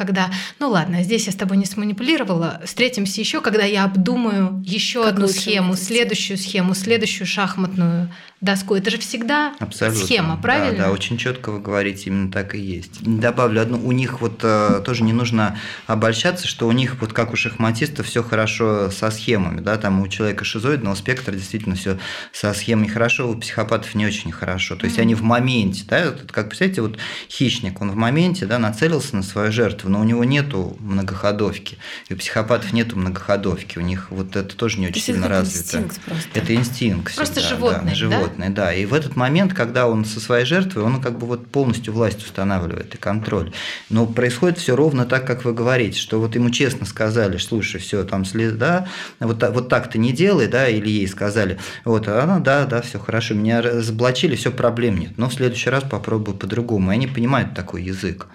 когда, ну ладно, здесь я с тобой не сманипулировала, встретимся еще, когда я обдумаю еще одну схему, следующую схему, следующую шахматную доску. Это же всегда Абсолютно. схема, правильно? Да, да, очень четко вы говорите, именно так и есть. Добавлю одну, у них вот э, тоже не нужно обольщаться, что у них вот как у шахматистов все хорошо со схемами, да, там у человека шизоидного спектра действительно все со схемой хорошо, у психопатов не очень хорошо. То есть mm-hmm. они в моменте, да, как представляете, вот хищник, он в моменте, да, нацелился на свою жертву, но у него нету многоходовки, и у психопатов нету многоходовки, у них вот это тоже не очень сильно развито. Инстинкт просто. Это инстинкт. Просто всегда, животное, да, животное животное, да. И в этот момент, когда он со своей жертвой, он как бы вот полностью власть устанавливает и контроль. Но происходит все ровно так, как вы говорите, что вот ему честно сказали, слушай, все, там да, вот, вот так ты не делай, да, или ей сказали, вот, а она, да, да, все хорошо, меня разоблачили, все, проблем нет, но в следующий раз попробую по-другому. И они понимают такой язык.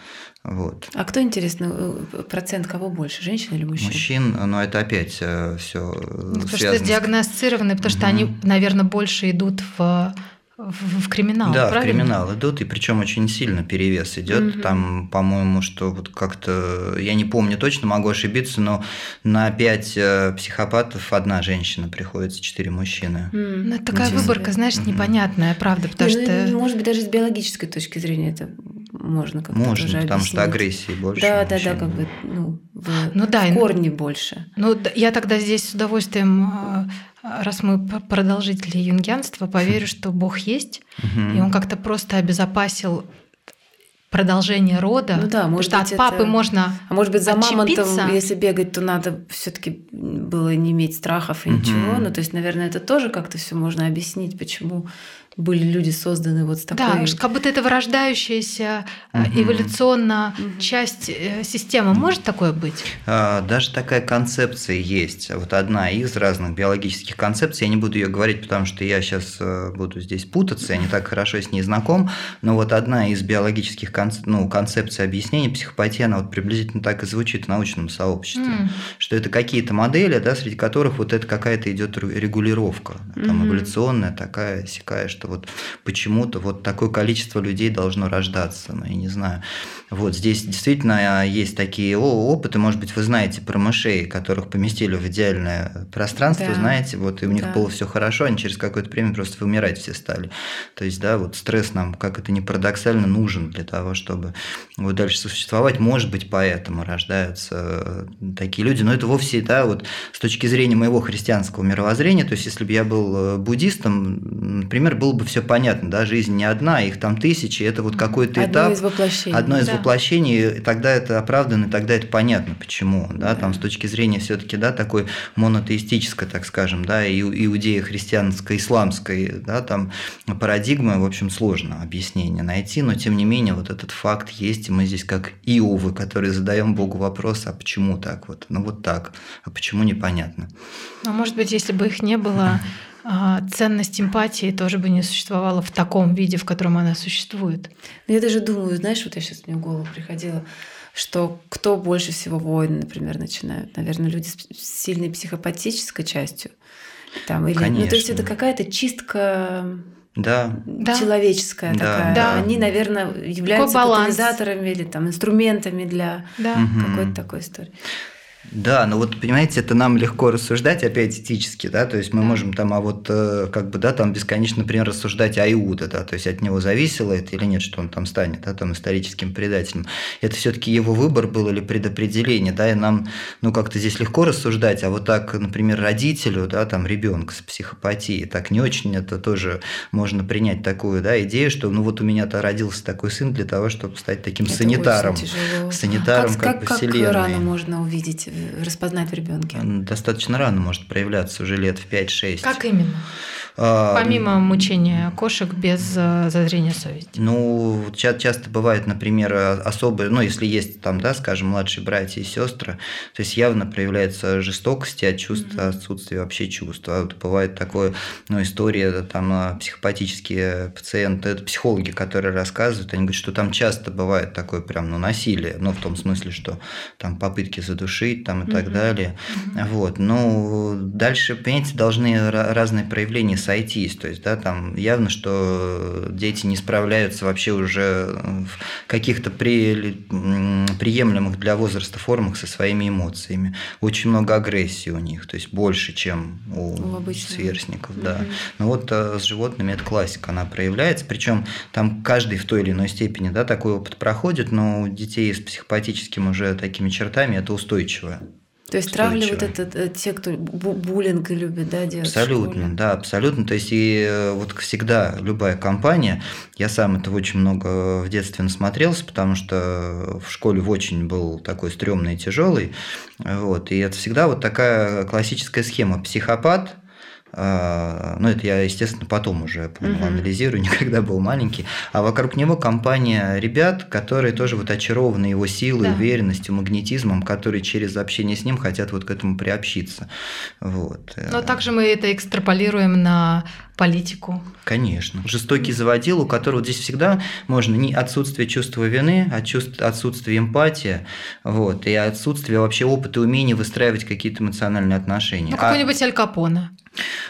Вот. А кто, интересно, э, процент кого больше, женщин или мужчин? Мужчин, но это опять э, все ну, Потому что диагностированы, потому угу. что они, наверное, больше идут в в, в криминал, да, правильно? в криминал идут, и причем очень сильно перевес идет. Угу. Там, по-моему, что вот как-то, я не помню точно, могу ошибиться, но на пять э, психопатов одна женщина приходится, четыре мужчины. Mm. Ну, это такая выборка, знаешь, непонятная, правда, потому ну, что... Может быть, даже с биологической точки зрения это можно как-то Можно, тоже потому объяснить. что агрессии больше. Да, да, да, как бы ну, в, ну, да, в корне больше. Ну, я тогда здесь с удовольствием, э, раз мы продолжители юнгианства, поверю, что Бог есть, и Он как-то просто обезопасил продолжение рода. Ну да, может что быть, от папы это... можно А может быть, за отчепиться. мамонтом, если бегать, то надо все таки было не иметь страхов и ничего. Ну, то есть, наверное, это тоже как-то все можно объяснить, почему были люди созданы вот с такой... Да, как будто это вырождающаяся угу. эволюционно угу. часть э, системы. Может такое быть? А, даже такая концепция есть. Вот одна из разных биологических концепций. Я не буду ее говорить, потому что я сейчас э, буду здесь путаться, я не так хорошо с ней знаком. Но вот одна из биологических концеп... ну, концепций объяснения психопатии, она вот приблизительно так и звучит в научном сообществе. Mm. Что это какие-то модели, да, среди которых вот это какая-то идет регулировка. Там mm-hmm. эволюционная такая, сякая, что что вот почему-то вот такое количество людей должно рождаться, ну, я не знаю. Вот здесь действительно а, есть такие опыты, может быть, вы знаете про мышей, которых поместили в идеальное пространство, да. знаете, вот и у них да. было все хорошо, они через какое-то время просто вымирать все стали. То есть, да, вот стресс нам, как это ни парадоксально, нужен для того, чтобы вот дальше существовать. Может быть, поэтому рождаются э, такие люди, но это вовсе, да, вот с точки зрения моего христианского мировоззрения, то есть, если бы я был э, буддистом, например, был бы все понятно, да, жизнь не одна, их там тысячи, это вот какой-то одно этап. Из воплощений. Одно из да. воплощений, тогда это оправдано, и тогда это понятно, почему, да, да. там с точки зрения все-таки, да, такой монотеистической, так скажем, да, иудея христианской, исламской, да, там парадигмы, в общем, сложно объяснение найти, но тем не менее вот этот факт есть, и мы здесь как Иовы, которые задаем Богу вопрос, а почему так вот, ну вот так, а почему непонятно. Ну, может быть, если бы их не было, а, ценность эмпатии тоже бы не существовала в таком виде, в котором она существует. Ну, я даже думаю, знаешь, вот я сейчас мне в голову приходила, что кто больше всего войн, например, начинают? Наверное, люди с сильной психопатической частью. Там, или, Конечно. ну, то есть это какая-то чистка да. человеческая да. такая. Да. Они, наверное, являются катализаторами или там инструментами для да. какой-то такой истории. Да, но вот, понимаете, это нам легко рассуждать опять этически, да, то есть мы можем там, а вот э, как бы, да, там бесконечно, например, рассуждать о Иуда, да, то есть от него зависело это или нет, что он там станет, да, там историческим предателем. Это все таки его выбор был или предопределение, да, и нам, ну, как-то здесь легко рассуждать, а вот так, например, родителю, да, там, ребенка с психопатией, так не очень это тоже можно принять такую, да, идею, что, ну, вот у меня-то родился такой сын для того, чтобы стать таким это санитаром, санитаром как, как, как бы вселенной. Как рано можно увидеть, распознать в ребенке? Достаточно рано может проявляться, уже лет в 5-6. Как именно? А, Помимо мучения кошек без э, зазрения совести. Ну, часто бывает, например, особые, ну, если есть там, да, скажем, младшие братья и сестры, то есть явно проявляется жестокость от чувств, mm-hmm. отсутствие вообще чувств. А бывает такое, ну, история, там, а, психопатические пациенты, это психологи, которые рассказывают, они говорят, что там часто бывает такое прям, ну, насилие, ну, в том смысле, что там попытки задушить, там, и mm-hmm. так далее. Mm-hmm. Вот, ну, дальше, понимаете, должны разные проявления сойтись. То есть, да, там явно, что дети не справляются вообще уже в каких-то при, приемлемых для возраста формах со своими эмоциями. Очень много агрессии у них, то есть больше, чем у, у сверстников. Да. Угу. Но вот а, с животными это классика, она проявляется. Причем там каждый в той или иной степени да, такой опыт проходит, но у детей с психопатическим уже такими чертами это устойчивое. То есть травли вот это э, те, кто буллинг любит, да, делать? Абсолютно, да, абсолютно. То есть и э, вот всегда любая компания, я сам этого очень много в детстве насмотрелся, потому что в школе в очень был такой стрёмный и тяжелый, вот, и это всегда вот такая классическая схема. Психопат, ну, это я, естественно, потом уже понял, угу. анализирую, никогда был маленький. А вокруг него компания ребят, которые тоже вот очарованы его силой, да. уверенностью, магнетизмом, которые через общение с ним хотят вот к этому приобщиться. Вот. Но также мы это экстраполируем на политику. Конечно. Жестокий заводил, у которого здесь всегда можно не отсутствие чувства вины, а чувство, отсутствие эмпатии, вот, и отсутствие вообще опыта и умения выстраивать какие-то эмоциональные отношения. Ну, какой-нибудь а... Аль Капона.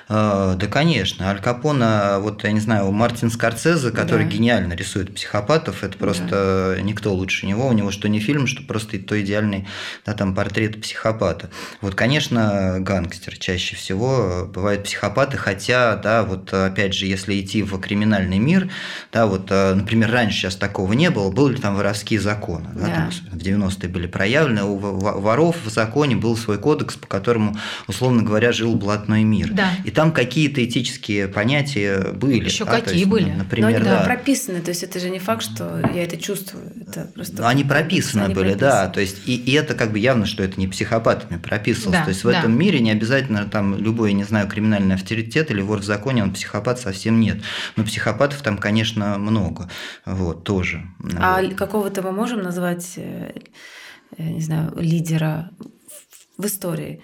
А, да, конечно. Аль Капона, вот я не знаю, Мартин Скорцезе, который да. гениально рисует психопатов, это просто да. никто лучше него. У него что не фильм, что просто то идеальный да, там, портрет психопата. Вот, конечно, гангстер чаще всего бывают психопаты, хотя, да, вот опять же, если идти в криминальный мир, да, вот, например, раньше сейчас такого не было, были там воровские законы, да, да. Там, в 90-е были проявлены, у воров в законе был свой кодекс, по которому, условно говоря, жил блатной мир. Да. И там какие-то этические понятия были. Еще да? какие есть, были? Например, Но они да. прописаны, то есть это же не факт, что я это чувствую. Это просто Но они прописаны они были, прописаны. да. То есть и, и это как бы явно, что это не психопатами прописывалось. Да, то есть в да. этом мире не обязательно там любой, не знаю, криминальный авторитет или вор в законе, он психопат совсем нет. Но психопатов там, конечно, много. Вот, тоже. А вот. какого-то мы можем назвать, э, не знаю, лидера в истории?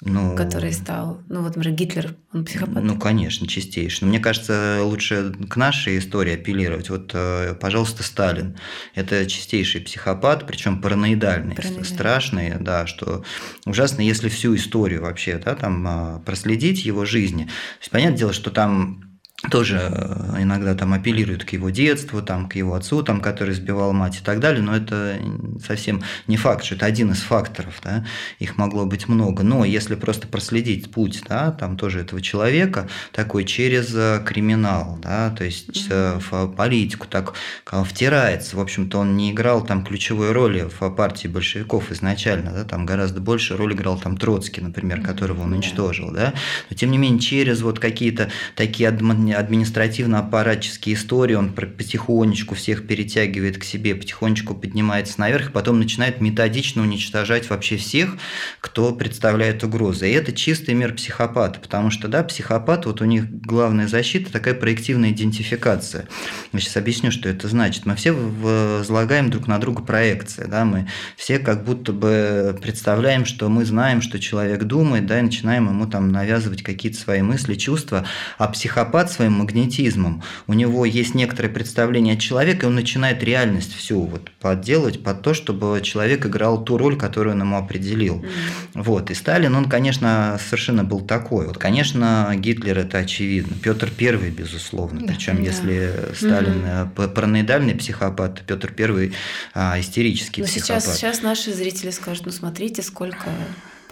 Ну, который стал, ну вот, например, Гитлер, он психопат. Ну, конечно, чистейший. Но мне кажется, лучше к нашей истории апеллировать. Вот, э, пожалуйста, Сталин. Это чистейший психопат, причем параноидальный, параноидальный, страшный, да, что ужасно, если всю историю вообще, да, там а, проследить его жизни. То есть, понятное дело, что там тоже э, иногда там апеллируют к его детству, там, к его отцу, там, который сбивал мать и так далее, но это совсем не факт, что это один из факторов, да, их могло быть много, но если просто проследить путь, да, там тоже этого человека, такой через э, криминал, да, то есть mm-hmm. в политику так втирается, в общем-то он не играл там ключевой роли в партии большевиков изначально, да, там гораздо больше роль играл там Троцкий, например, которого он уничтожил, да, но тем не менее через вот какие-то такие административно-аппаратческие истории, он потихонечку всех перетягивает к себе, потихонечку поднимается наверх, потом начинает методично уничтожать вообще всех, кто представляет угрозы. И это чистый мир психопата, потому что, да, психопат, вот у них главная защита такая проективная идентификация. Я сейчас объясню, что это значит. Мы все возлагаем друг на друга проекции, да, мы все как будто бы представляем, что мы знаем, что человек думает, да, и начинаем ему там навязывать какие-то свои мысли, чувства, а психопат своим своим магнетизмом, у него есть некоторое представление о человеке, и он начинает реальность всю вот подделывать под то, чтобы человек играл ту роль, которую он ему определил. Mm-hmm. Вот. И Сталин, он, конечно, совершенно был такой. Вот, конечно, Гитлер это очевидно. Петр Первый, безусловно. Да, Причем, да. если Сталин mm-hmm. параноидальный психопат, то Петр Первый а, истерический Но психопат. Сейчас, сейчас наши зрители скажут, ну смотрите, сколько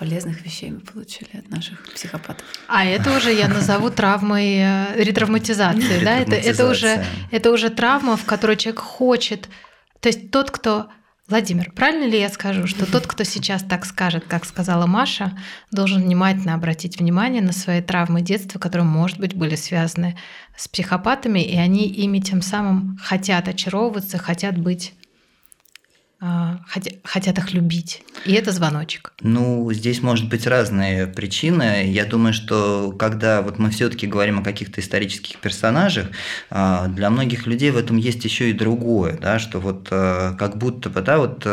полезных вещей мы получили от наших психопатов. А это уже я назову травмой э, ретравматизации, да? Это, это, уже, это уже травма, в которой человек хочет. То есть тот, кто Владимир, правильно ли я скажу, что тот, кто сейчас так скажет, как сказала Маша, должен внимательно обратить внимание на свои травмы детства, которые, может быть, были связаны с психопатами, и они ими тем самым хотят очаровываться, хотят быть а, хотят их любить. И это звоночек. Ну, здесь может быть разные причины. Я думаю, что когда вот мы все-таки говорим о каких-то исторических персонажах, а, для многих людей в этом есть еще и другое, да, что вот а, как будто бы, да, вот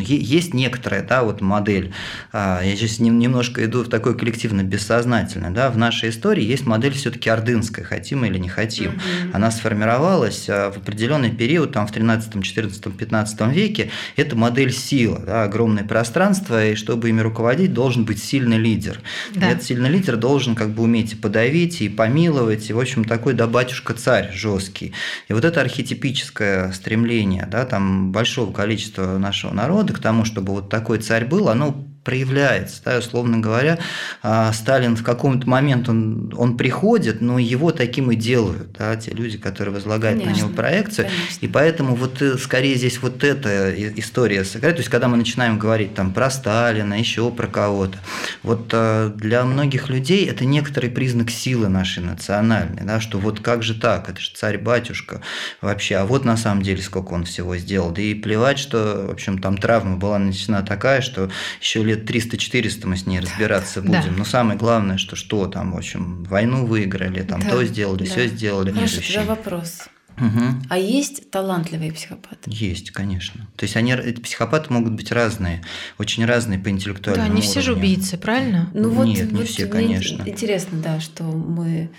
есть некоторая, да, вот модель. Я сейчас немножко иду в такой коллективно бессознательно, да, в нашей истории есть модель все-таки ордынская, хотим или не хотим. Угу. Она сформировалась в определенный период, там в 13, 14, 15 веке, это модель силы, да, огромное пространство, и чтобы ими руководить, должен быть сильный лидер. Да. И этот сильный лидер должен как бы уметь и подавить, и помиловать, и, в общем, такой, да, батюшка-царь жесткий. И вот это архетипическое стремление, да, там большого количества нашего народа к тому, чтобы вот такой царь был, оно проявляется. Да, условно говоря, а, Сталин в каком-то момент он, он приходит, но его таким и делают, да, те люди, которые возлагают конечно, на него проекцию. Конечно. И поэтому вот э, скорее здесь вот эта история сыграет. То есть, когда мы начинаем говорить там про Сталина, еще про кого-то, вот э, для многих людей это некоторый признак силы нашей национальной, да, что вот как же так, это же царь-батюшка вообще, а вот на самом деле сколько он всего сделал. Да и плевать, что, в общем, там травма была нанесена такая, что еще лет лет 300-400 мы с ней разбираться будем. Да. Но самое главное, что что там, в общем, войну выиграли, там да. то сделали, да. все сделали. Хорошо, тогда вопрос. Угу. А есть талантливые психопаты? Есть, конечно. То есть они, эти психопаты могут быть разные, очень разные по интеллектуальному Да, не уровню. все же убийцы, правильно? Ну, вот, Нет, не вот все, конечно. Интересно, да, что мы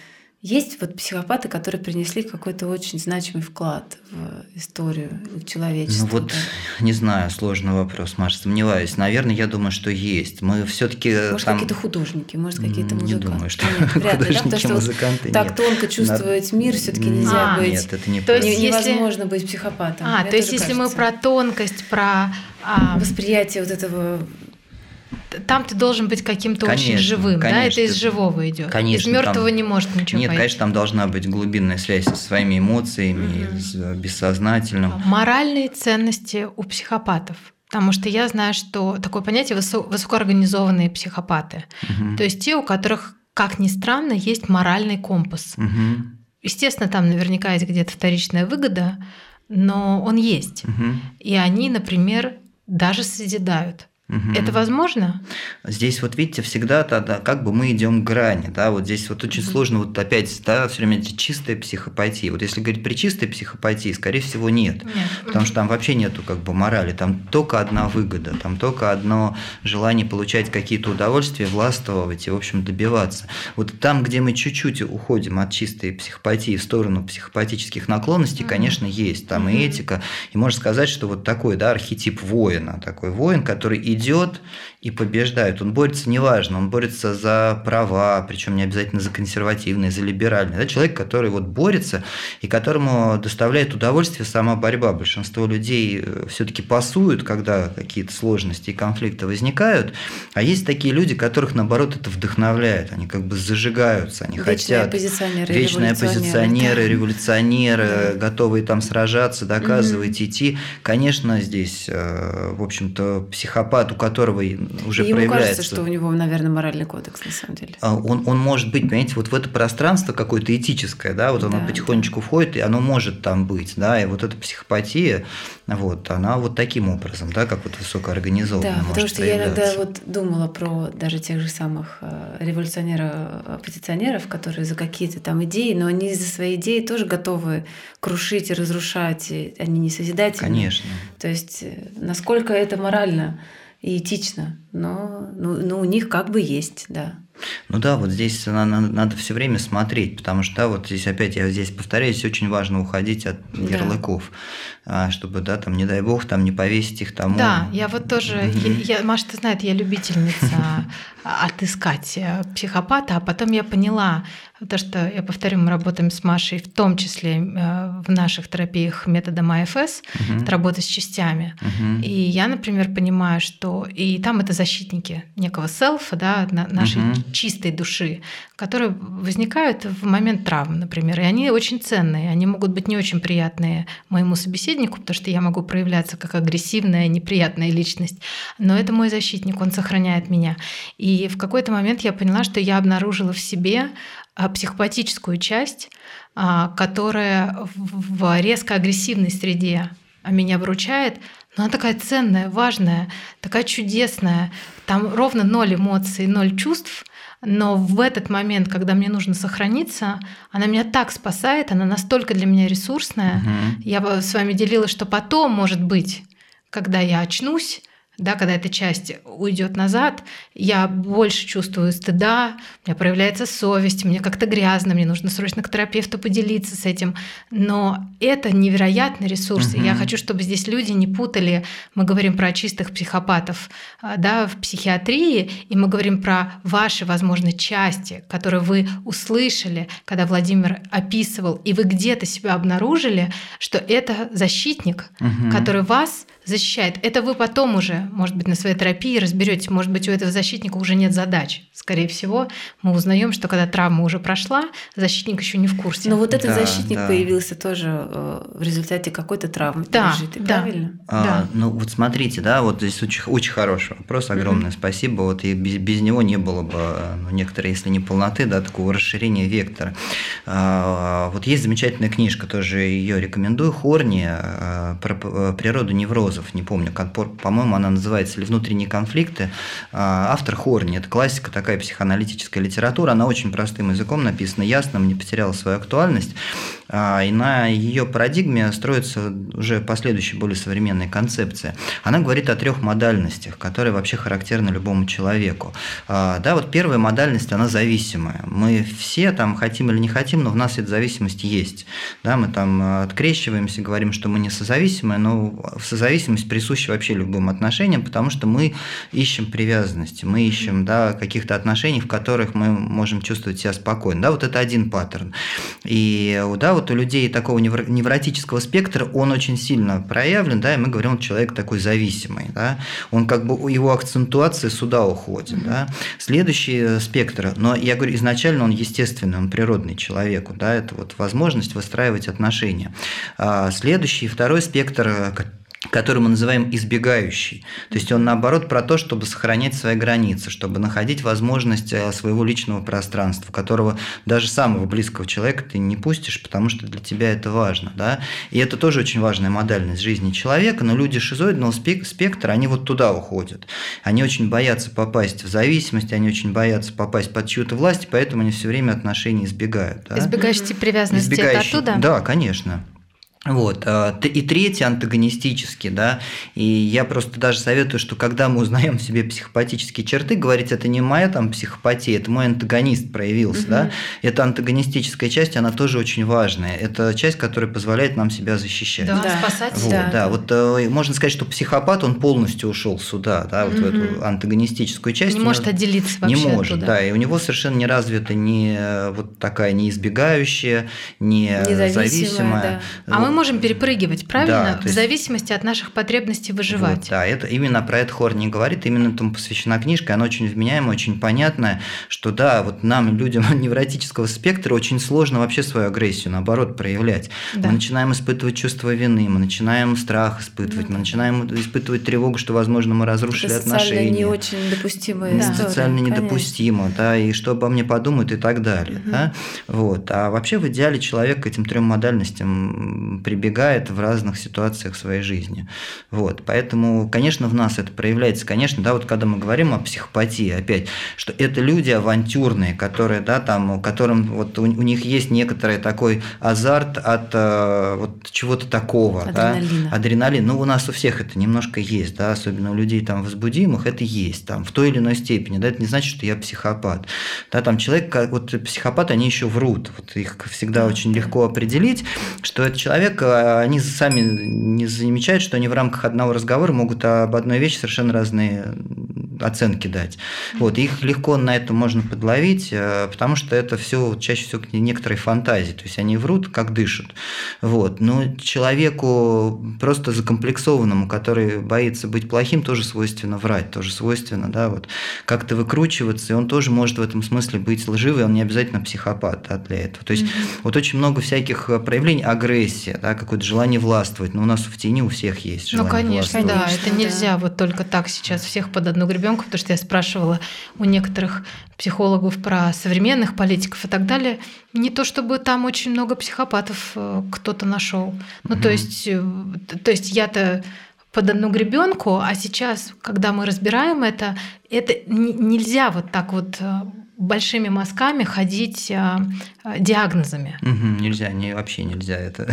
есть вот психопаты, которые принесли какой-то очень значимый вклад в историю, в человечество. Ну вот, да? не знаю, сложный вопрос, Маша, сомневаюсь. Наверное, я думаю, что есть. Мы все таки Может, там... какие-то художники, может, какие-то музыканты. Не думаю, что нет, художники, да? музыканты Так тонко чувствовать мир все таки нельзя а, быть. Нет, это не то есть, невозможно быть психопатом. А, то есть, если мы про тонкость, про... А... Восприятие вот этого там ты должен быть каким-то очень живым, конечно, да? Это из живого идет. Конечно, из мертвого там, не может ничего. Нет, пойти. конечно, там должна быть глубинная связь со своими эмоциями, угу. с бессознательным. Моральные ценности у психопатов. Потому что я знаю, что такое понятие высокоорганизованные психопаты. Угу. То есть те, у которых, как ни странно, есть моральный компас. Угу. Естественно, там наверняка есть где-то вторичная выгода, но он есть. Угу. И они, например, даже созидают. Угу. Это возможно? Здесь вот видите, всегда тогда как бы мы идем к грани, да, вот здесь вот очень угу. сложно вот опять, да, все время чистая психопатия. Вот если говорить при чистой психопатии, скорее всего нет, нет. потому что там вообще нету как бы морали, там только одна выгода, там только одно желание получать какие-то удовольствия, властвовать и в общем добиваться. Вот там, где мы чуть-чуть уходим от чистой психопатии в сторону психопатических наклонностей, угу. конечно, есть там угу. и этика, и можно сказать, что вот такой, да, архетип воина, такой воин, который идет и побеждает. Он борется, неважно, он борется за права, причем не обязательно за консервативные, за либеральные. Да? Человек, который вот борется и которому доставляет удовольствие сама борьба. Большинство людей э, все-таки пасуют, когда какие-то сложности и конфликты возникают, а есть такие люди, которых, наоборот, это вдохновляет. Они как бы зажигаются, они вечные хотят... Оппозиционеры, вечные оппозиционеры, да. революционеры, да. готовые там сражаться, доказывать, угу. идти. Конечно, здесь, э, в общем-то, психопат, у которого уже и проявляется. кажется, что у него, наверное, моральный кодекс на самом деле. А, он, он может быть, понимаете, вот в это пространство какое-то этическое, да, вот оно да, потихонечку да. входит, и оно может там быть, да, и вот эта психопатия, вот, она вот таким образом, да, как вот высокоорганизованная Да, потому что я иногда вот думала про даже тех же самых э, революционеров, оппозиционеров, которые за какие-то там идеи, но они за свои идеи тоже готовы крушить и разрушать, и они не созидательны. Конечно. То есть э, насколько это морально и этично, но ну, ну, у них как бы есть, да. Ну да, вот здесь надо, надо все время смотреть, потому что да, вот здесь опять я здесь повторяюсь, очень важно уходить от ярлыков, чтобы, да, там, не дай бог, там не повесить их тому. Да, я вот тоже, я, я, Маша, ты знает, я любительница отыскать э, психопата, а потом я поняла, то, что, я повторю, мы работаем с Машей, в том числе э, в наших терапиях методом АФС, угу. работа с частями. Угу. И я, например, понимаю, что и там это защитники некого селфа, да, нашей угу. чистой души, которые возникают в момент травм, например. И они очень ценные, они могут быть не очень приятные моему собеседнику, потому что я могу проявляться как агрессивная, неприятная личность, но это мой защитник, он сохраняет меня. И в какой-то момент я поняла, что я обнаружила в себе а, психопатическую часть, а, которая в резко агрессивной среде меня вручает, но она такая ценная, важная, такая чудесная. Там ровно ноль эмоций, ноль чувств, но в этот момент, когда мне нужно сохраниться, она меня так спасает, она настолько для меня ресурсная. Угу. Я с вами делилась, что потом, может быть, когда я очнусь, да, когда эта часть уйдет назад, я больше чувствую стыда, у меня проявляется совесть, мне как-то грязно, мне нужно срочно к терапевту поделиться с этим. Но это невероятный ресурс. Угу. И я хочу, чтобы здесь люди не путали. Мы говорим про чистых психопатов а, да, в психиатрии, и мы говорим про ваши, возможно, части, которые вы услышали, когда Владимир описывал, и вы где-то себя обнаружили, что это защитник, угу. который вас защищает. Это вы потом уже, может быть, на своей терапии разберете, может быть, у этого защитника уже нет задач. Скорее всего, мы узнаем, что когда травма уже прошла, защитник еще не в курсе. Но вот этот да, защитник да. появился тоже э, в результате какой-то травмы да, пережитой, да, правильно? А, да. Ну вот смотрите, да, вот здесь очень, очень хороший вопрос, огромное mm-hmm. спасибо. Вот и без, без него не было бы, ну, некоторые, если не полноты, да, такого расширения вектора. А, вот есть замечательная книжка, тоже ее рекомендую, Хорни а, про э, природу невроза рассказов, не помню, по-моему, она называется «Или внутренние конфликты». А, автор Хорни, это классика, такая психоаналитическая литература, она очень простым языком написана, ясным, не потеряла свою актуальность, и на ее парадигме строится уже последующая более современная концепция. Она говорит о трех модальностях, которые вообще характерны любому человеку. А, да, вот первая модальность, она зависимая. Мы все там хотим или не хотим, но в нас эта зависимость есть. Да, мы там открещиваемся, говорим, что мы не созависимые, но в созависимости зависимость присуща вообще любым отношениям, потому что мы ищем привязанности, мы ищем да, каких-то отношений, в которых мы можем чувствовать себя спокойно. Да, вот это один паттерн. И да, вот у людей такого невротического спектра он очень сильно проявлен, да, и мы говорим, он человек такой зависимый, да, он как бы, его акцентуация сюда уходит, да. Следующий спектр, но я говорю, изначально он естественный, он природный человеку, да, это вот возможность выстраивать отношения. А следующий, второй спектр, который мы называем избегающий. То есть он наоборот про то, чтобы сохранять свои границы, чтобы находить возможность э, своего личного пространства, которого даже самого близкого человека ты не пустишь, потому что для тебя это важно. Да? И это тоже очень важная модальность жизни человека, но люди шизоидного спектра, они вот туда уходят. Они очень боятся попасть в зависимость, они очень боятся попасть под чью-то власть, поэтому они все время отношений избегают. Да? Избегающий привязанности Избегающий, это оттуда? Да, конечно. Вот. А, и третий антагонистический, да, и я просто даже советую, что когда мы узнаем в себе психопатические черты, говорить, это не моя там психопатия, это мой антагонист проявился, угу. да, эта антагонистическая часть, она тоже очень важная, это часть, которая позволяет нам себя защищать. Да, да. спасать. Вот, да. да, вот э, можно сказать, что психопат, он полностью ушел сюда, да, вот угу. в эту антагонистическую часть. Не может отделиться вообще Не может, оттуда. да, и у него совершенно не развита ни э, вот такая не избегающая, не зависимая. Да. А мы можем перепрыгивать, правильно? Да, в есть... зависимости от наших потребностей выживать. Вот, да, это именно про это Хор не говорит, именно этому посвящена книжка, она очень вменяемая, очень понятная, что да, вот нам, людям невротического спектра, очень сложно вообще свою агрессию, наоборот, проявлять. Да. Мы начинаем испытывать чувство вины, мы начинаем страх испытывать, да. мы начинаем испытывать тревогу, что, возможно, мы разрушили это отношения. не очень допустимая да. история. Социально недопустимо, да, и что обо мне подумают и так далее. Угу. Да? Вот. А вообще в идеале человек к этим трем модальностям прибегает в разных ситуациях своей жизни. Вот. Поэтому, конечно, в нас это проявляется. Конечно, да, вот когда мы говорим о психопатии, опять, что это люди авантюрные, которые, да, там, которым вот у, у них есть некоторый такой азарт от э, вот чего-то такого, Адреналина. да, адреналин. Ну, у нас у всех это немножко есть, да, особенно у людей там возбудимых это есть, там, в той или иной степени, да, это не значит, что я психопат. Да, там человек, вот психопаты, они еще врут, вот их всегда очень легко определить, что этот человек, а, они сами не замечают, что они в рамках одного разговора могут об одной вещи совершенно разные оценки дать. Вот, их легко на это можно подловить, э, потому что это все чаще всего некоторые фантазии, то есть они врут, как дышат. Вот. Но человеку просто закомплексованному, который боится быть плохим, тоже свойственно врать, тоже свойственно, да, вот как-то выкручиваться, и он тоже может в этом смысле быть лживый, он не обязательно психопат да, для этого. То есть mm-hmm. вот очень много всяких э, проявлений агрессии, да, какое-то желание властвовать, но у нас в тени у всех есть ну, желание Ну, конечно, да, это нельзя вот только так сейчас всех под одну гребенку, потому что я спрашивала у некоторых психологов про современных политиков и так далее, не то чтобы там очень много психопатов э, кто-то нашел. Ну, mm-hmm. то есть, э, то есть я-то под одну гребенку, а сейчас, когда мы разбираем это, это нельзя вот так вот э, большими мазками ходить а, а, диагнозами. Угу, нельзя, не, вообще нельзя. Это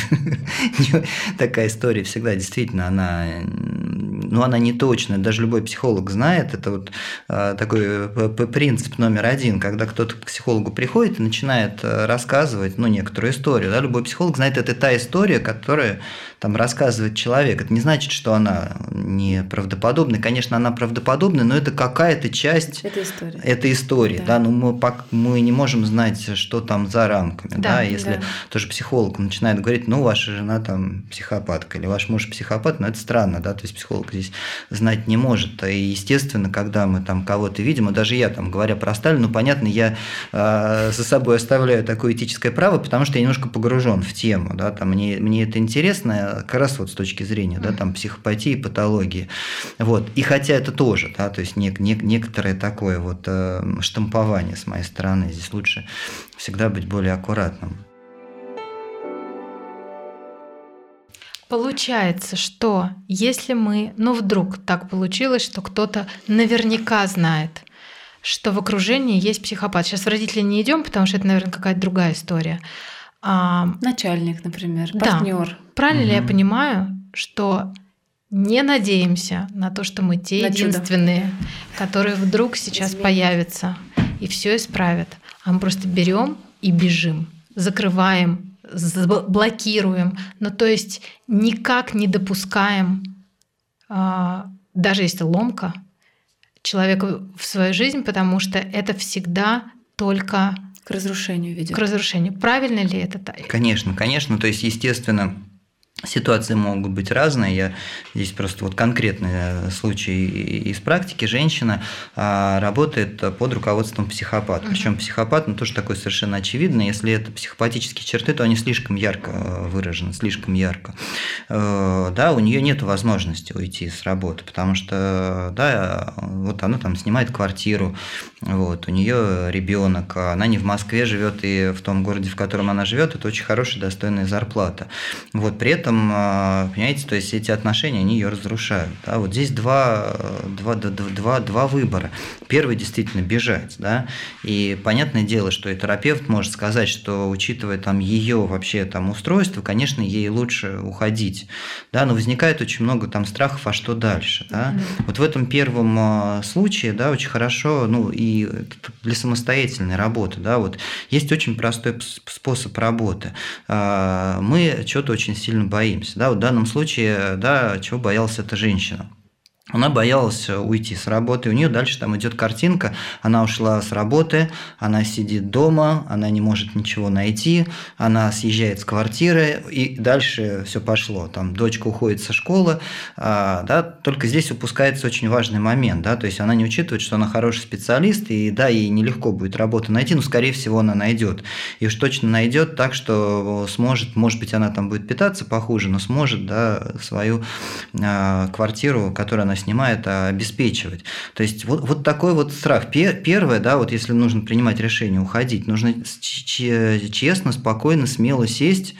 такая история всегда действительно она, ну она не точная. Даже любой психолог знает. Это вот а, такой принцип номер один, когда кто-то к психологу приходит и начинает рассказывать, ну некоторую историю. Да, любой психолог знает, это та история, которая там рассказывает человек. Это не значит, что она не правдоподобна. Конечно, она правдоподобна, но это какая-то часть этой истории. Этой истории, да. да, ну мы, мы не можем знать, что там за рамками. Да, да? Если да. тоже психолог начинает говорить, ну, ваша жена там психопатка или ваш муж психопат, ну, это странно, да, то есть психолог здесь знать не может. И, естественно, когда мы там кого-то видим, и даже я там, говоря про Сталина, ну, понятно, я э, за собой оставляю такое этическое право, потому что я немножко погружен в тему, да, там мне, мне это интересно, как раз вот с точки зрения, да, там психопатии, патологии. Вот. И хотя это тоже, да, то есть не, не, некоторое такое вот э, штампование с моей стороны. Здесь лучше всегда быть более аккуратным. Получается, что если мы, ну вдруг так получилось, что кто-то наверняка знает, что в окружении есть психопат. Сейчас в родители не идем, потому что это, наверное, какая-то другая история. А, Начальник, например, партнер. Да. Правильно угу. ли я понимаю, что не надеемся на то, что мы те на единственные, чудо. которые вдруг сейчас Изменим. появятся и все исправят. А мы просто берем и бежим, закрываем, блокируем. Ну, то есть никак не допускаем, а, даже если ломка, человека в свою жизнь, потому что это всегда только к разрушению ведет. К разрушению. Правильно ли это так? Конечно, конечно. То есть, естественно, Ситуации могут быть разные. Я здесь просто вот конкретный э, случай из практики. Женщина а, работает под руководством психопата. Причем психопат, ну тоже такое совершенно очевидно. Если это психопатические черты, то они слишком ярко э, выражены, слишком ярко. Э, да, у нее нет возможности уйти с работы, потому что, да, вот она там снимает квартиру, вот, у нее ребенок, она не в Москве живет, и в том городе, в котором она живет, это очень хорошая, достойная зарплата. Вот, при этом этом, а, понимаете, то есть эти отношения, они ее разрушают. Да? Вот здесь два, два, два, два выбора. Первый действительно бежать, да, и понятное дело, что и терапевт может сказать, что учитывая там ее вообще там устройство, конечно, ей лучше уходить, да, но возникает очень много там страхов, а что дальше, да. Вот в этом первом а, случае, да, очень хорошо, ну и для самостоятельной работы, да, вот есть очень простой способ работы. А, мы что-то очень сильно боимся. Да, в данном случае, да, чего боялась эта женщина? Она боялась уйти с работы. У нее дальше там идет картинка. Она ушла с работы, она сидит дома, она не может ничего найти, она съезжает с квартиры, и дальше все пошло. Там дочка уходит со школы, а, да, только здесь упускается очень важный момент, да, то есть она не учитывает, что она хороший специалист, и да, ей нелегко будет работу найти, но скорее всего она найдет. И уж точно найдет так, что сможет, может быть, она там будет питаться похуже, но сможет, да, свою а, квартиру, которую она снимает, а обеспечивать. То есть вот, вот такой вот страх. Первое, да, вот если нужно принимать решение уходить, нужно честно, спокойно, смело сесть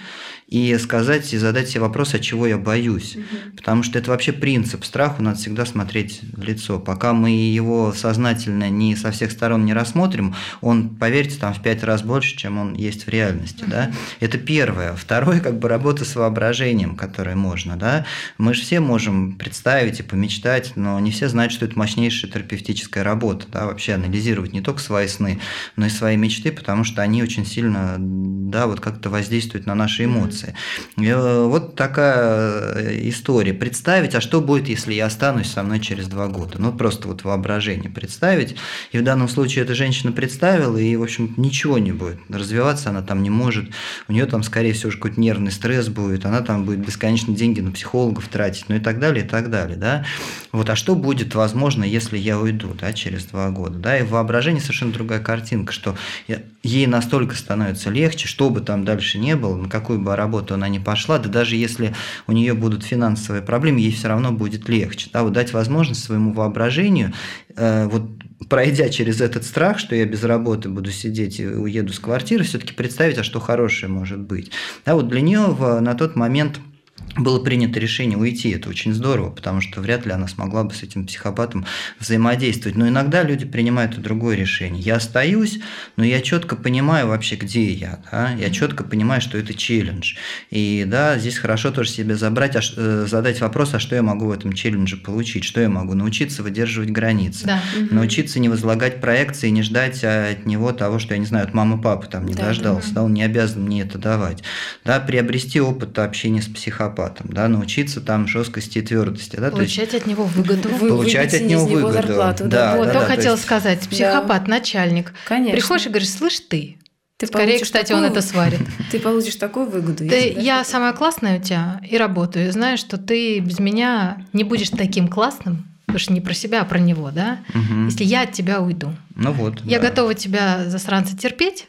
и сказать и задать себе вопрос, от чего я боюсь. Угу. Потому что это вообще принцип страху, надо всегда смотреть в лицо. Пока мы его сознательно не со всех сторон не рассмотрим, он, поверьте, там в пять раз больше, чем он есть в реальности. Угу. Да? Это первое. Второе, как бы работа с воображением, которое можно. Да? Мы же все можем представить и помечтать, но не все знают, что это мощнейшая терапевтическая работа. Да? Вообще анализировать не только свои сны, но и свои мечты, потому что они очень сильно да, вот как-то воздействуют на наши эмоции. И э, вот такая э, история. Представить, а что будет, если я останусь со мной через два года? Ну, просто вот воображение представить. И в данном случае эта женщина представила, и, в общем, ничего не будет. Развиваться она там не может. У нее там, скорее всего, какой-то нервный стресс будет. Она там будет бесконечно деньги на психологов тратить, ну и так далее, и так далее. Да? Вот, а что будет, возможно, если я уйду да, через два года? Да? И в воображении совершенно другая картинка, что ей настолько становится легче, что бы там дальше не было, на какую бы работу она ни пошла, да даже если у нее будут финансовые проблемы, ей все равно будет легче. Да, вот дать возможность своему воображению, э, вот пройдя через этот страх, что я без работы буду сидеть и уеду с квартиры, все-таки представить, а что хорошее может быть. Да, вот для нее на тот момент было принято решение уйти. Это очень здорово, потому что вряд ли она смогла бы с этим психопатом взаимодействовать. Но иногда люди принимают и другое решение. Я остаюсь, но я четко понимаю вообще, где я. Да? Я четко понимаю, что это челлендж. И да, здесь хорошо тоже себе забрать, а, э, задать вопрос, а что я могу в этом челлендже получить, что я могу научиться выдерживать границы, да. научиться не возлагать проекции, не ждать от него того, что я не знаю, от мамы, папы там не да, дождался, да. да, он не обязан мне это давать. Да, приобрести опыт общения с психопатом психопатом, да, научиться там жесткости и твердости. Да, получать есть, от него выгоду. Получать от него выгоду. Зарплату, да, да, вот, да, то да, хотел есть... сказать, психопат, да. начальник. Конечно. Приходишь и говоришь, слышь ты, ты Скорее, кстати, такую, он это сварит. Ты получишь такую выгоду. Ты, я самая классная у тебя и работаю. Знаешь, что ты без меня не будешь таким классным, потому что не про себя, а про него, да? Угу. Если я от тебя уйду. Ну вот. Я да. готова тебя, засранца, терпеть,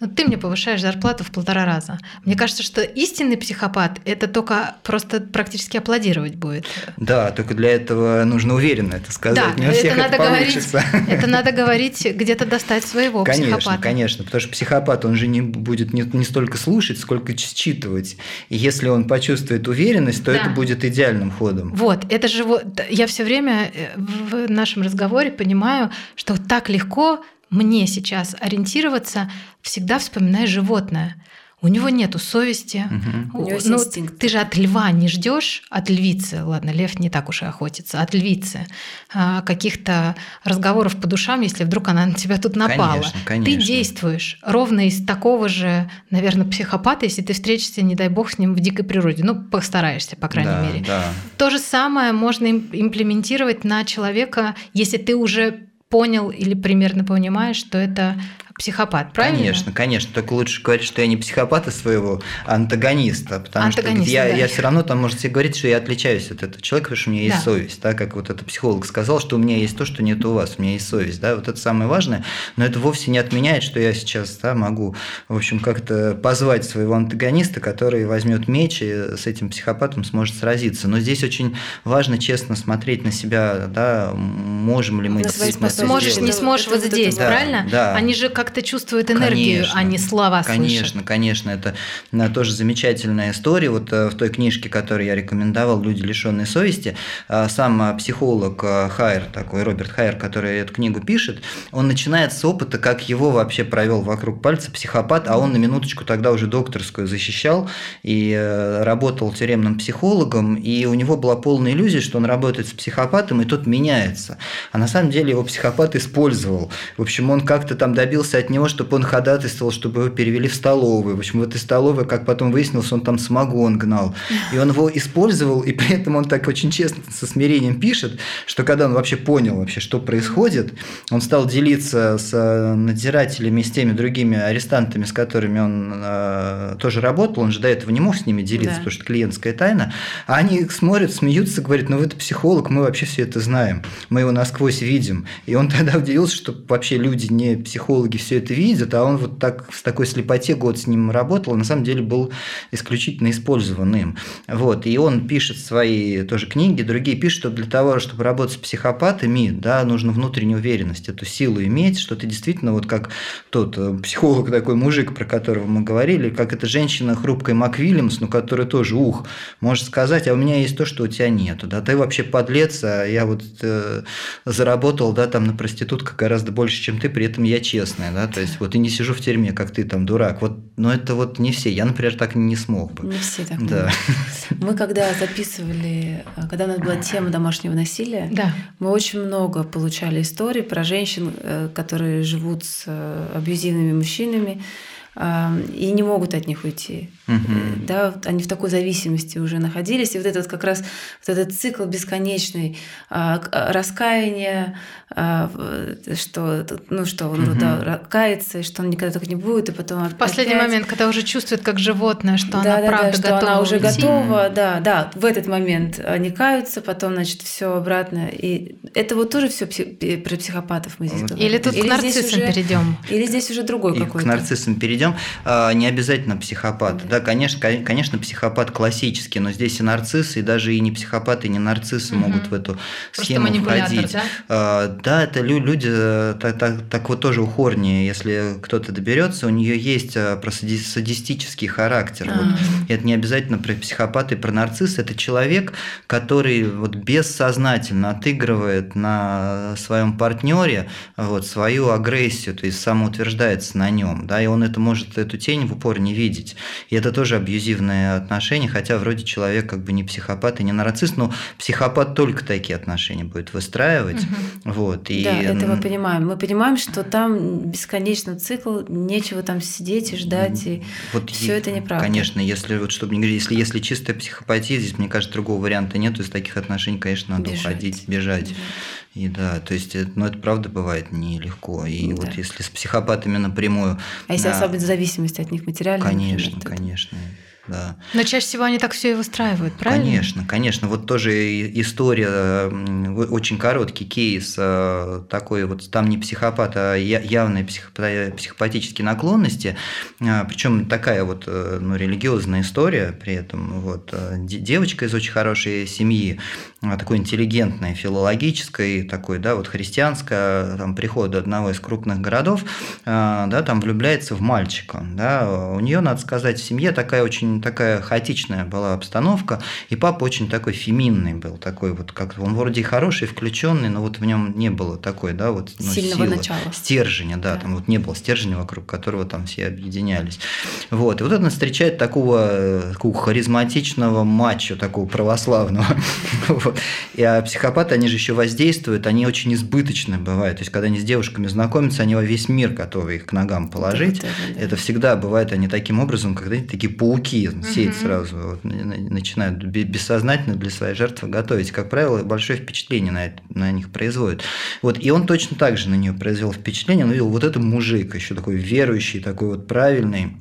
но ты мне повышаешь зарплату в полтора раза. Мне кажется, что истинный психопат это только просто практически аплодировать будет. Да, только для этого нужно уверенно это сказать. Да, Не у всех это, надо получится. говорить. Это надо говорить, где-то достать своего конечно, психопата. Конечно, потому что психопат он же не будет не, не столько слушать, сколько считывать. И если он почувствует уверенность, то да. это будет идеальным ходом. Вот, это же вот я все время э, в нашем разговоре понимаю, что так легко мне сейчас ориентироваться, всегда вспоминая животное. У него нету совести. Угу. У него ну, инстинкт. Ты же от льва не ждешь, от львицы, ладно, лев не так уж и охотится, от львицы а, каких-то разговоров по душам, если вдруг она на тебя тут напала. Конечно, конечно. Ты действуешь ровно из такого же, наверное, психопата, если ты встретишься, не дай бог, с ним в дикой природе. Ну, постараешься, по крайней да, мере. Да. То же самое можно имплементировать на человека, если ты уже понял или примерно понимаешь, что это психопат, правильно? Конечно, конечно. Только лучше говорить, что я не психопат, а своего антагониста. Потому Антагонист, что я, да. я все равно там можете говорить, что я отличаюсь от этого человека, потому что у меня есть да. совесть. Да, как вот этот психолог сказал, что у меня есть то, что нет у вас, у меня есть совесть. Да, вот это самое важное. Но это вовсе не отменяет, что я сейчас да, могу, в общем, как-то позвать своего антагониста, который возьмет меч и с этим психопатом сможет сразиться. Но здесь очень важно честно смотреть на себя, да, можем ли мы на действительно Сможешь, не сможешь вот здесь, да, правильно? Да. Они же как как-то чувствует энергию, конечно, а не слова Конечно, слышат. конечно. Это э, тоже замечательная история. Вот э, в той книжке, которую я рекомендовал, «Люди, лишенные совести», э, сам психолог Хайер, такой Роберт Хайер, который эту книгу пишет, он начинает с опыта, как его вообще провел вокруг пальца психопат, а он на минуточку тогда уже докторскую защищал и работал тюремным психологом, и у него была полная иллюзия, что он работает с психопатом, и тот меняется. А на самом деле его психопат использовал. В общем, он как-то там добился от него, чтобы он ходатайствовал, чтобы его перевели в столовую. В общем, в этой столовой, как потом выяснилось, он там самогон гнал. И он его использовал, и при этом он так очень честно, со смирением пишет, что когда он вообще понял вообще, что происходит, он стал делиться с э, надзирателями, с теми другими арестантами, с которыми он э, тоже работал, он же до этого не мог с ними делиться, да. потому что клиентская тайна, а они смотрят, смеются, говорят, ну вы это психолог, мы вообще все это знаем, мы его насквозь видим. И он тогда удивился, что вообще люди, не психологи, все это видят, а он вот так в такой слепоте год с ним работал, на самом деле был исключительно использован им. Вот. И он пишет свои тоже книги, другие пишут, что для того, чтобы работать с психопатами, да, нужно внутреннюю уверенность, эту силу иметь, что ты действительно, вот как тот э, психолог такой мужик, про которого мы говорили, как эта женщина хрупкая МакВильямс, ну, которая тоже, ух, может сказать, а у меня есть то, что у тебя нету, да, ты вообще подлец, а я вот э, заработал, да, там на проститутках гораздо больше, чем ты, при этом я честная, да, то есть вот и не сижу в тюрьме, как ты там дурак, вот, но это вот не все, я, например, так не смог бы. Не все так. Да. Мы когда записывали, когда у нас была тема домашнего насилия, да. мы очень много получали историй про женщин, э, которые живут с э, абьюзивными мужчинами, и не могут от них уйти. Угу. Да, они в такой зависимости уже находились. И вот этот как раз вот этот цикл бесконечный а, а, раскаяния, что, ну, что он угу. да, кается, и что он никогда так не будет, и потом В последний опять... момент, когда уже чувствует как животное, что да, она да, правда да, что готова она уже уйти. готова, да, да, в этот момент они каются, потом, значит, все обратно. И это вот тоже все про психопатов мы здесь говорим. Или тут или к нарциссам уже, перейдем. Или здесь уже другой и какой-то. К нарциссам перейдем а, не обязательно психопат. Да, конечно, конечно, психопат классический, но здесь и нарциссы, и даже и не психопаты, и не нарциссы угу. могут в эту Просто схему входить. Да? А, да, это люди, э, так, так, так вот тоже у Хорни, если кто-то доберется, у нее есть э, про садистический характер. Вот. Это не обязательно про психопаты, про нарцисс. Это человек, который вот бессознательно отыгрывает на своем партнере вот, свою агрессию, то есть самоутверждается на нем, да, и он это может эту тень в упор не видеть. И это тоже абьюзивные отношения, хотя вроде человек как бы не психопат и не нарцисс, но психопат только такие отношения будет выстраивать. Угу. Вот, и... Да, это мы понимаем. Мы понимаем, что там бесконечный цикл, нечего там сидеть и ждать, и вот все это неправда. Конечно, если вот чтобы не говорить, если, если чистая психопатия, здесь, мне кажется, другого варианта нет, из таких отношений, конечно, надо бежать. уходить, бежать. бежать. И да, то есть, ну, это правда бывает нелегко. И да. вот если с психопатами напрямую... А если да, особенно зависимость от них материально? Конечно, например, конечно. Да. Но чаще всего они так все и выстраивают, правильно? Конечно, конечно. Вот тоже история, очень короткий кейс э, такой, вот там не психопат, а явные психопатические наклонности, а, причем такая вот э, ну, религиозная история при этом. Вот э, девочка из очень хорошей семьи, такой интеллигентной, филологической, такой, да, вот христианская, там прихода одного из крупных городов, да, там влюбляется в мальчика, да, у нее, надо сказать, в семье такая очень такая хаотичная была обстановка, и папа очень такой феминный был, такой вот как он вроде и хороший, включенный, но вот в нем не было такой, да, вот ну, сильного силы, начала, стержня, да, да, там вот не было стержня вокруг которого там все объединялись, вот, и вот он встречает такого, такого харизматичного мачо, такого православного, и а психопаты, они же еще воздействуют, они очень избыточны бывают, то есть когда они с девушками знакомятся, они во весь мир готовы их к ногам положить, да, да, да. это всегда бывает они таким образом, когда они такие пауки сеять угу. сразу, вот, начинают бессознательно для своей жертвы готовить. Как правило, большое впечатление на, это, на них производит. Вот, и он точно так же на нее произвел впечатление. Он видел, вот это мужик, еще такой верующий, такой вот правильный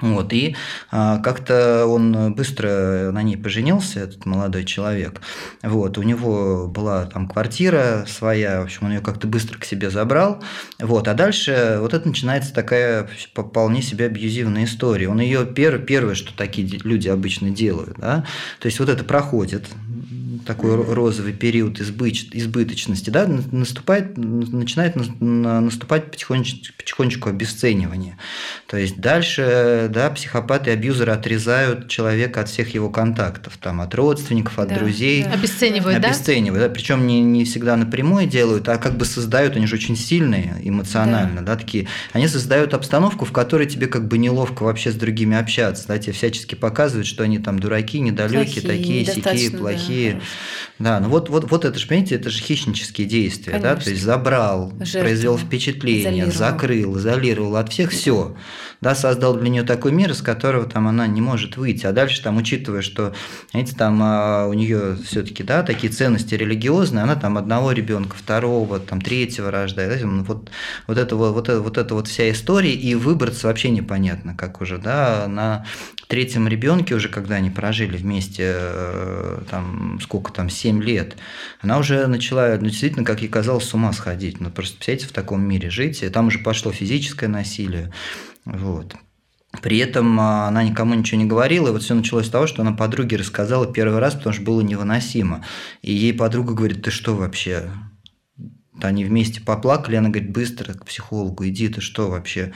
вот, и а, как-то он быстро на ней поженился, этот молодой человек. Вот, у него была там квартира своя, в общем, он ее как-то быстро к себе забрал. Вот, а дальше вот это начинается такая вполне себе абьюзивная история. Он ее пер, первое, что такие люди обычно делают, да, то есть вот это проходит, такой розовый период избыч, избыточности, да, наступает, начинает наступать потихонечку, потихонечку обесценивание. То есть дальше да, психопаты и абьюзеры отрезают человека от всех его контактов, там, от родственников, от да, друзей. Да. Обесценивают, да? Обесценивают, да? Причем не, не всегда напрямую делают, а как бы создают, они же очень сильные эмоционально, да. да, такие. Они создают обстановку, в которой тебе как бы неловко вообще с другими общаться, да, тебе всячески показывают, что они там дураки, недалекие, такие, сякие, плохие. Да, ну вот, вот, вот это же, понимаете, это же хищнические действия, Конечно. да, то есть забрал, Жертва. произвел впечатление, изолировал. закрыл, изолировал от всех, все, да, создал для нее такой мир, из которого там она не может выйти, а дальше там, учитывая, что, знаете, там а, у нее все-таки, да, такие ценности религиозные, она там одного ребенка, второго, там третьего рождает, да, вот вот это вот, вот, это, вот вот вся история, и выбраться вообще непонятно, как уже, да, на третьем ребенке уже, когда они прожили вместе, э, там, сколько там, 7 лет, она уже начала, ну, действительно, как ей казалось, с ума сходить. Ну, просто, представляете, в таком мире жить, и там уже пошло физическое насилие, вот. При этом а, она никому ничего не говорила, и вот все началось с того, что она подруге рассказала первый раз, потому что было невыносимо. И ей подруга говорит, ты что вообще? Они вместе поплакали, она говорит, быстро к психологу, иди, ты что вообще?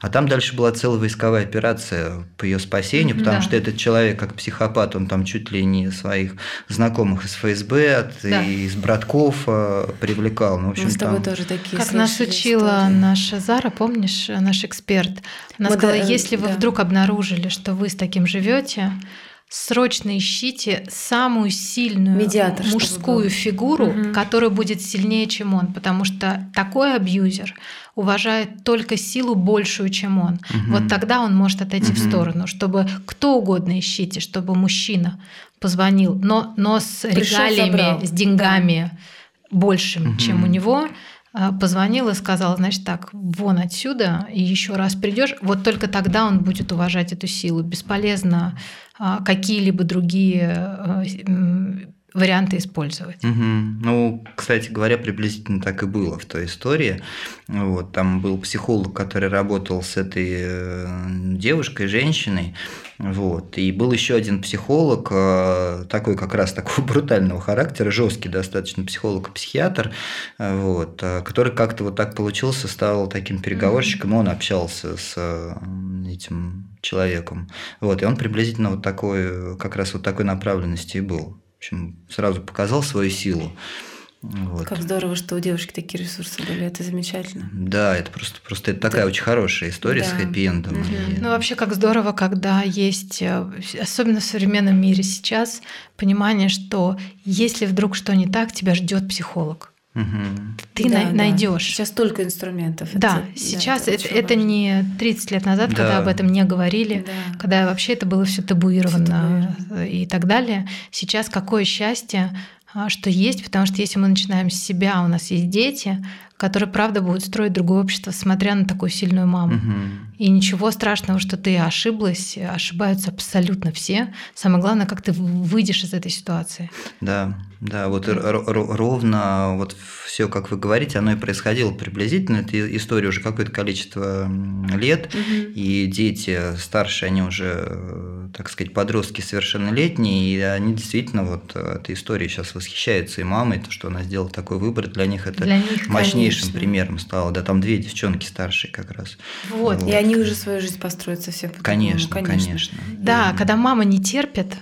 А там дальше была целая войсковая операция по ее спасению, потому да. что этот человек, как психопат, он там чуть ли не своих знакомых из ФСБ, от, да. и из братков э, привлекал. Ну, в общем, Мы с тобой там... тоже такие Как нас учила истории. наша Зара, помнишь, наш эксперт? Она Мы сказала, да, если да. вы вдруг обнаружили, что вы с таким живете, срочно ищите самую сильную Медиатор, мужскую фигуру, угу. которая будет сильнее, чем он, потому что такой абьюзер уважает только силу большую, чем он. Угу. Вот тогда он может отойти угу. в сторону, чтобы кто угодно ищите, чтобы мужчина позвонил, но, но с Пришел, регалиями, забрал. с деньгами да. большим, угу. чем у него, позвонил и сказал, значит так, вон отсюда, и еще раз придешь, вот только тогда он будет уважать эту силу. Бесполезно а, какие-либо другие а, варианты использовать. Угу. Ну, кстати говоря, приблизительно так и было в той истории. Вот, там был психолог, который работал с этой э, девушкой, женщиной. Вот. И был еще один психолог, э, такой как раз такого брутального характера, жесткий достаточно психолог-психиатр, э, вот, который как-то вот так получился, стал таким переговорщиком, и он общался с этим человеком. Вот, и он приблизительно вот такой, как раз вот такой направленности и был общем, сразу показал свою силу. Вот. Как здорово, что у девушки такие ресурсы были, это замечательно. Да, это просто, просто это такая да. очень хорошая история да. с хэппи-эндом. Угу. И... Ну, вообще, как здорово, когда есть, э, особенно в современном мире сейчас, понимание, что если вдруг что не так, тебя ждет психолог. Угу. Ты да, на- да. найдешь. Сейчас столько инструментов. Да, это, сейчас да, это, это, это не 30 лет назад, да. когда об этом не говорили, да. когда вообще это было все табуировано, табуировано и так далее. Сейчас какое счастье, а, что есть, потому что если мы начинаем с себя, у нас есть дети, которые, правда, будут строить другое общество, смотря на такую сильную маму. Угу. И ничего страшного, что ты ошиблась, ошибаются абсолютно все. Самое главное, как ты выйдешь из этой ситуации. Да, да, вот ровно вот все, как вы говорите, оно и происходило приблизительно. Это история уже какое-то количество лет, угу. и дети старшие, они уже, так сказать, подростки совершеннолетние, и они действительно вот этой историей сейчас восхищаются и мамой, то, что она сделала такой выбор, для них это для них, конечно. примером стало. Да, там две девчонки старшие как раз. Вот, вот. и они уже свою жизнь построят совсем по Конечно, конечно. конечно. Да, да, когда мама не терпит,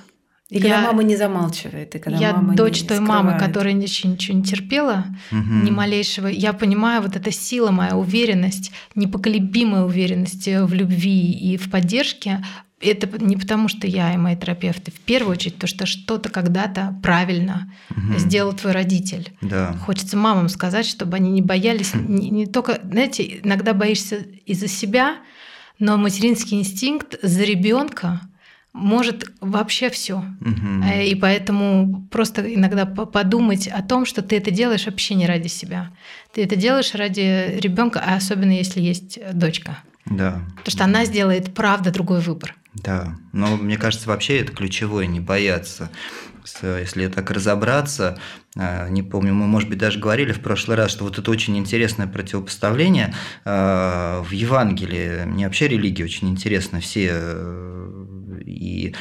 и я, когда мама не замалчивает, и когда я мама дочь не той скрывает. мамы, которая ничего, ничего не терпела, угу. ни малейшего. Я понимаю, вот эта сила, моя уверенность, непоколебимая уверенность в любви и в поддержке. Это не потому, что я и мои терапевты. В первую очередь, то, что что-то когда-то правильно угу. сделал твой родитель. Да. Хочется мамам сказать, чтобы они не боялись, не, не только, знаете, иногда боишься из-за себя, но материнский инстинкт за ребенка может вообще все. Угу. И поэтому просто иногда подумать о том, что ты это делаешь вообще не ради себя. Ты это делаешь ради ребенка, а особенно если есть дочка. Да. Потому что она сделает, правда, другой выбор. Да, но мне кажется, вообще это ключевое, не бояться. Если так разобраться, а, не помню, мы, может быть, даже говорили в прошлый раз, что вот это очень интересное противопоставление а, в Евангелии. Мне вообще религия очень интересна. Все э, и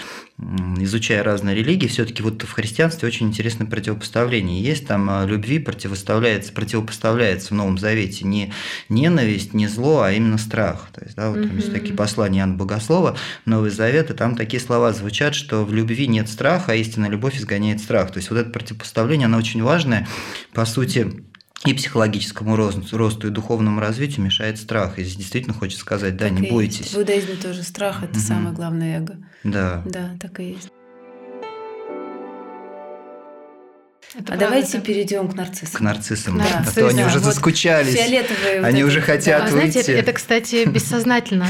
изучая разные религии, все-таки вот в христианстве очень интересное противопоставление. Есть там а, любви противопоставляется, противопоставляется в Новом Завете не ненависть, не зло, а именно страх. То есть, да, вот там есть такие послания Иоанна Богослова, Новый Завет, и там такие слова звучат, что в любви нет страха, а истинная любовь изгоняет страх. То есть вот это противопоставление, оно очень важное. По сути, и психологическому росту, росту и духовному развитию мешает страх. И здесь действительно хочется сказать, да, так не бойтесь. Есть. В иудаизме тоже страх – это угу. самое главное эго. Да. Да, так и есть. Это а правда, давайте так? перейдем к нарциссам. К нарциссам, к нарциссам. а то они уже вот заскучались. Фиолетовые. Они вот уже хотят да. выйти. Знаете, это, кстати, бессознательно.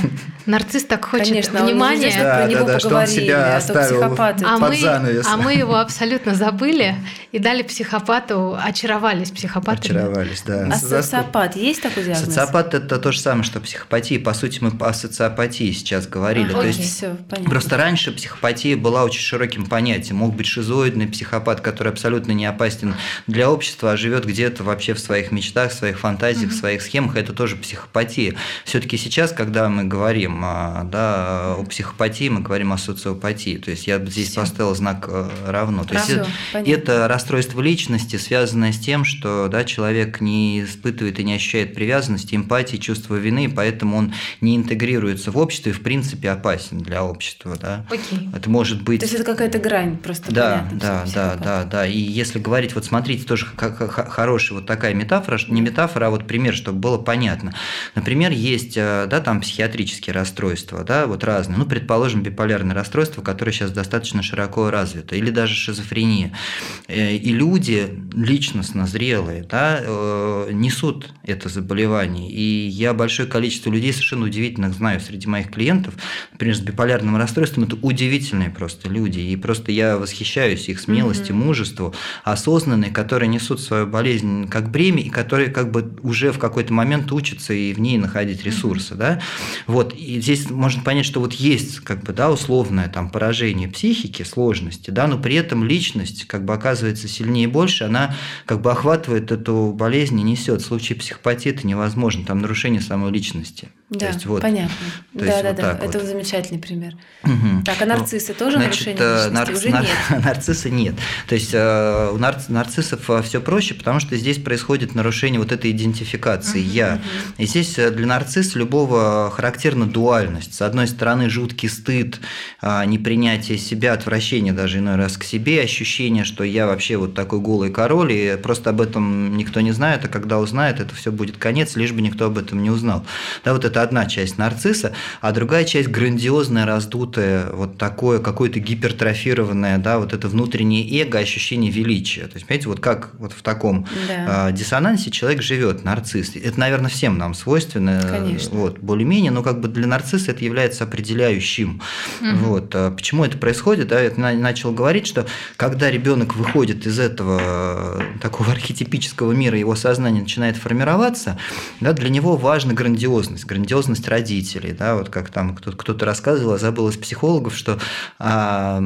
нарцисс так хочет Конечно, внимания. Нельзя, да, про него да, поговорили, что он себя а то психопаты. А мы, занавес. а мы его абсолютно забыли и дали психопату, очаровались психопатами. Очаровались, да. А социопат есть такой диагноз? Социопат – это то же самое, что психопатия. По сути, мы о социопатии сейчас говорили. А, то есть, все, понятно. Просто раньше психопатия была очень широким понятием. Мог быть шизоидный психопат, который абсолютно не опасен для общества, а живет где-то вообще в своих мечтах, в своих фантазиях, в своих схемах. Это тоже психопатия. Все-таки сейчас, когда мы говорим а, да, о психопатии, мы говорим о социопатии. То есть я здесь Всё. поставил знак э, равно. То есть это, это расстройство личности, связанное с тем, что да, человек не испытывает и не ощущает привязанности, эмпатии, чувства вины, поэтому он не интегрируется в общество и в принципе опасен для общества. Да? Окей. Это может быть. То есть это какая-то грань просто. Да, понятно, да, да, да, да. И если говорить, вот смотрите, тоже хорошая вот такая метафора, не метафора, а вот пример, чтобы было понятно. Например, есть э, да, там психиатрические расстройства, да, вот разные. Ну, предположим, биполярное расстройство, которое сейчас достаточно широко развито, или даже шизофрения. Э, и люди личностно зрелые да, э, несут это заболевание. И я большое количество людей совершенно удивительных знаю среди моих клиентов, например, с биполярным расстройством. Это удивительные просто люди. И просто я восхищаюсь их смелостью, mm-hmm. мужеству, осознанные, которые несут свою болезнь как бремя, и которые как бы уже в какой-то момент учатся и в ней находить ресурсы. Да? Вот. И здесь можно понять, что вот есть как бы, да, условное там, поражение психики, сложности, да, но при этом личность как бы оказывается сильнее и больше, она как бы охватывает эту болезнь и несет. В случае психопатии это невозможно, там нарушение самой личности. Да, есть, вот, понятно. да, да, вот да. Это вот. замечательный пример. Угу. Так, а нарциссы тоже Значит, нарушение э, нарцисс, Уже нар... нет. нарциссы нет. То есть э, у нарцисс, нарциссов э, все проще, потому что здесь происходит нарушение вот этой идентификации угу, я. Угу. И здесь для нарцисса любого характерна дуальность. С одной стороны, жуткий стыд, непринятие себя, отвращение даже иной раз к себе, ощущение, что я вообще вот такой голый король, и просто об этом никто не знает, а когда узнает, это все будет конец, лишь бы никто об этом не узнал. Да, вот это это одна часть нарцисса, а другая часть грандиозная, раздутая, вот такое какое-то гипертрофированное, да, вот это внутреннее эго, ощущение величия. То есть, понимаете, вот как вот в таком да. э, диссонансе человек живет, нарцисс. Это, наверное, всем нам свойственно, Конечно. вот, более-менее, но как бы для нарцисса это является определяющим. Угу. Вот. А почему это происходит? Да, я начал говорить, что когда ребенок выходит из этого э, такого архетипического мира, его сознание начинает формироваться, да, для него важна грандиозность, грандиозность грандиозность родителей, да, вот как там кто-то рассказывал, забыл из психологов, что, а,